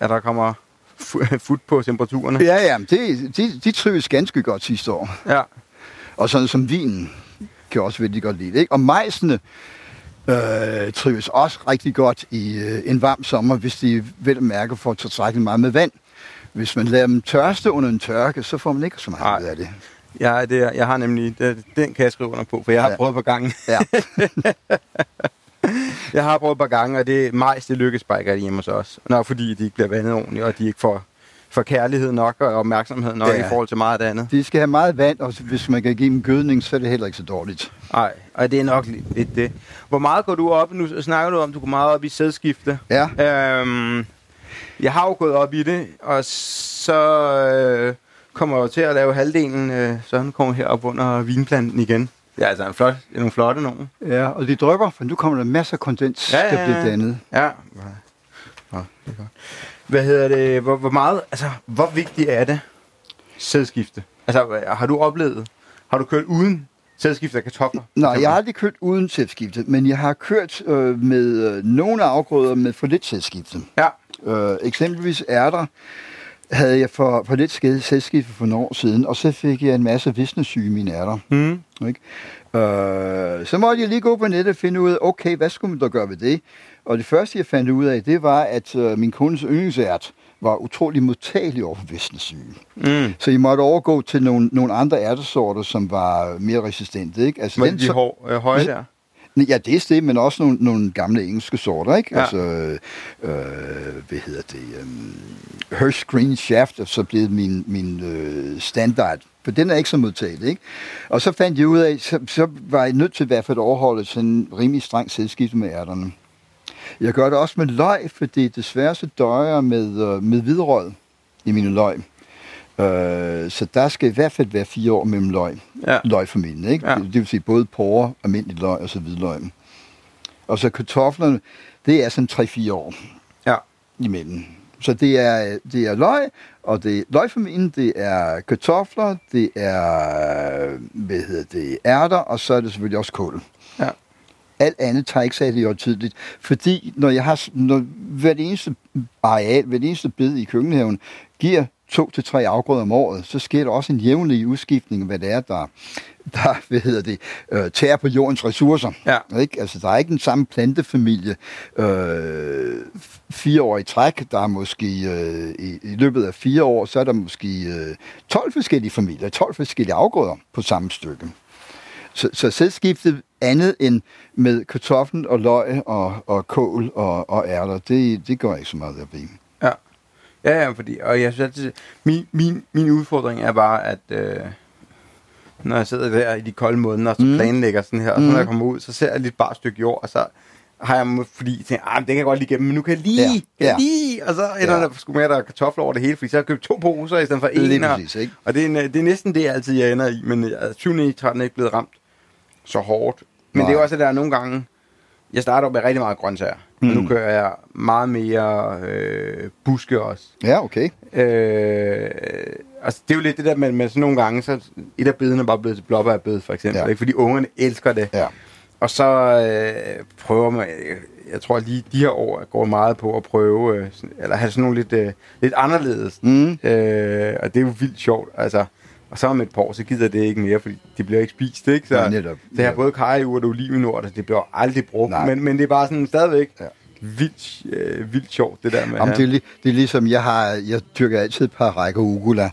at der kommer fu- fut på temperaturerne. Ja, ja, de, de, de trives ganske godt sidste år. Ja. Og sådan som vinen kan også vældig godt lide. Ikke? Og majsene øh, trives også rigtig godt i øh, en varm sommer, hvis de vel at mærke får tilstrækkeligt meget med vand. Hvis man lader dem tørste under en tørke, så får man ikke så meget Nej. ud af det. Ja, det, jeg har nemlig, det, den kan jeg skrive under på, for jeg har Ja. prøvet på gangen. Ja. Jeg har prøvet et par gange, og det majs, det lykkes bare ikke hjemme hos os. Nok fordi de ikke bliver vandet ordentligt, og de ikke får, får kærlighed nok og opmærksomhed nok Ja. i forhold til meget af det andet. De skal have meget vand, og hvis man kan give dem gødning, så er det heller ikke så dårligt. Nej, og det er nok lidt, lidt det. Hvor meget går du op? Nu snakker du om, du går meget op i sædskifte. Ja, Øhm, jeg har jo gået op i det, og så øh, kommer jo til at lave halvdelen, øh, så han kommer herop under vinplanten igen. Er altså en flot, nogle flotte nogen. ja og de drypper, for nu kommer der masser af kondens, Ja, ja, der ja. bliver dannet. Ja. Nå, det er godt. Hvad hedder det? Hvor, hvor meget, altså, hvor vigtigt er det sædskifte? Altså, har du oplevet, har du kørt uden sædskifte af kartofler? Nej, jeg har aldrig kørt uden sædskifte, men jeg har kørt øh, med øh, nogle afgrøder med for lidt sædskifte. Ja. Øh, eksempelvis ærter havde jeg for, for lidt skade sædskifte for nogle år siden, og så fik jeg en masse visnesyge i mine ærter. Mm. Ikke? Øh, så måtte jeg lige gå på nettet og finde ud af, okay, hvad skulle man da gøre ved det? Og det første, jeg fandt ud af, det var, at øh, min kundes yndlingsært var utrolig modtagelig over for visnesyge. Mm. Så I måtte overgå til nogle, nogle andre ærtesorter, som var mere resistente. Ikke? Altså, Var den de hår, øh, høje der? Ja, det er det, men også nogle, nogle gamle engelske sorter, ikke? Ja. Altså, øh, hvad hedder det? Um, Hirsch Green Shaft er så blevet min, min øh, standard, for den er ikke så modtagelig, ikke? Og så fandt jeg ud af, så, så var jeg nødt til i hvert fald at overholde sådan en rimelig streng selskifte med ærterne. Jeg gør det også med løg, fordi desværre så døjer jeg med, øh, med hvidrød i mine løg. Øh, så der skal i hvert fald være fire år mellem løg Ja. løgfamilien, ikke? Ja. Det vil sige både porre, almindelig løg og så hvidløg. Og så kartoflerne, det er sådan 3-4 år Ja. imellem. Så det er, det er løg, og det løgfamilien, det er kartofler, det er, hvad hedder det, ærter, og så er det selvfølgelig også kål. Ja. Alt andet tager ikke særlig år tidligt, fordi når jeg har, når hvert eneste areal, hvert eneste bed i køkkenhaven giver to til tre afgrøder om året, så sker der også en jævnlig udskiftning af, hvad det er, der, der hvad hedder det, øh, tager på jordens ressourcer. Ja. Ikke? Altså, der er ikke den samme plantefamilie øh, fire år i træk. Der er måske øh, i, i løbet af fire år, så er der måske øh, 12 forskellige familier, 12 forskellige afgrøder på samme stykke. Så, så sædskiftet andet end med kartoflen og løg og, og kål og, og ærter, det, det går ikke så meget op i. Ja, ja, fordi, og jeg synes altid, min, min, min udfordring er bare, at øh, når jeg sidder der i de kolde måneder, og så Mm. planlægger sådan her, og så Mm. når jeg kommer ud, så ser jeg lidt bare stykke jord, og så har jeg, må- fordi jeg tænker, ah, det kan jeg godt lige gemme, men nu kan jeg lige, Ja, kan jeg lige, og så ender Ja. der sgu med, at der er kartofler over det hele, fordi så har jeg købt to poser i stedet for en, og, præcis, ikke? og det er, en, det er næsten det, jeg altid jeg ender i, men jeg er 20. i 13 er ikke blevet ramt så hårdt. Men Nej. det er også, at der er nogle gange, jeg starter med rigtig meget grøntsager, mm. men nu Mm. kører jeg meget mere øh, buske også. Ja, okay. Øh, altså, det er jo lidt det der med, med sådan nogle gange, så et af bedene er bare blevet til blåbærbed, for eksempel. Ja. Ja. Ikke? Fordi ungerne elsker det. Ja. Og så øh, prøver man, jeg, jeg tror lige de her år går meget på at prøve, øh, sådan, eller have sådan nogle lidt, øh, lidt anderledes. Mm. Øh, og det er jo vildt sjovt, altså. Og så om et par år, så gider det ikke mere, fordi det bliver ikke spist, ikke? Så, Ja, netop. så jeg har både kajurt og olivenurt, og det bliver aldrig brugt. Nej. Men, men det er bare sådan stadigvæk Ja. ja. vildt, øh, vildt sjovt, det der med Jamen, det, er, li- det er ligesom, jeg har, jeg dyrker altid et par rækker ugula.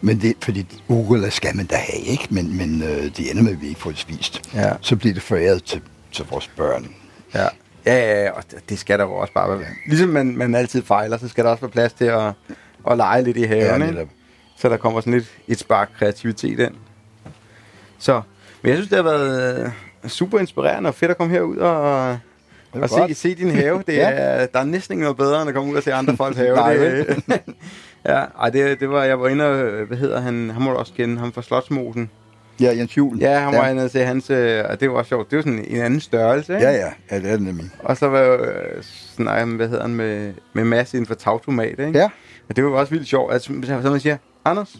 Men det, fordi ugula skal man da have, ikke? Men, men øh, det ender med, at vi ikke får det spist. Ja. Så bliver det foræret til, til vores børn. Ja. Ja, ja, ja, og det- skal der jo også bare være. Ligesom man, man altid fejler, så skal der også være plads til at, at lege lidt i haven, ja, netop. Så der kommer sådan lidt et spark kreativitet ind. Så, men jeg synes, det har været øh, super inspirerende og fedt at komme herud og, og se, godt. se din have. Det Ja. er, der er næsten ikke noget bedre, end at komme ud og se andre folks have. Nej, det, ja, ej, det, det var, jeg var inde og, hvad hedder han, han må du også kende, ham fra Slotsmosen. Ja, Jens Juhl. Ja, han var ja. inde og se hans, øh, og det var sjovt. Det var sådan en anden størrelse, ikke? Ja, ja, ja, det er det nemlig. Og så var jeg øh, snakke med, hvad hedder han, med, med Mads inden for tagtomat, ikke? Ja. Og det var også vildt sjovt, at så man siger, Anders,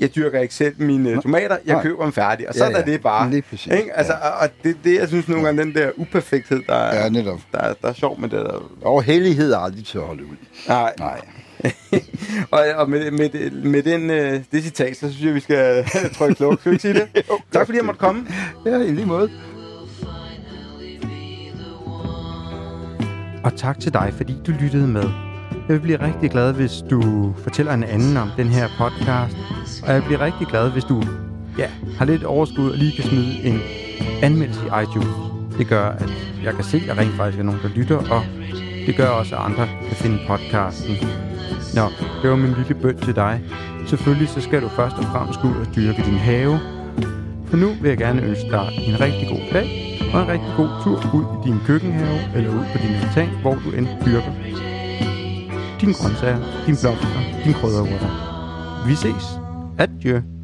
jeg dyrker ikke selv mine øh, tomater, jeg Nej. køber dem færdig, og Ja, sådan ja. er det bare. Lige præcis, Ikke? Altså, ja. og- det, det, jeg synes nogle gange, den der uperfekthed, der, er- Ja, netop. der, er- der er sjov med det der. Og hellighed er aldrig til at holde ud. Nej. Nej. og, og med, med, med den, øh, det citat, så synes jeg, vi skal trykke kluk. Skal vi ikke sige det? tak fordi jeg måtte komme. Ja, i lige måde. Og tak til dig, fordi du lyttede med. Jeg vil blive rigtig glad, hvis du fortæller en anden om den her podcast. Og jeg bliver rigtig glad, hvis du ja, har lidt overskud og lige kan smide en anmeldelse i iTunes. Det gør, at jeg kan se, at der rent faktisk er nogen, der lytter, og det gør også, at andre kan finde podcasten. Nå, det var min lille bøn til dig. Selvfølgelig så skal du først og fremmest gå ud og dyrke din have. For nu vil jeg gerne ønske dig en rigtig god dag, og en rigtig god tur ud i din køkkenhave, eller ud på din altan, hvor du end dyrker dine grøntsager, dine blomster, dine krydderurter. Vi ses. Adieu.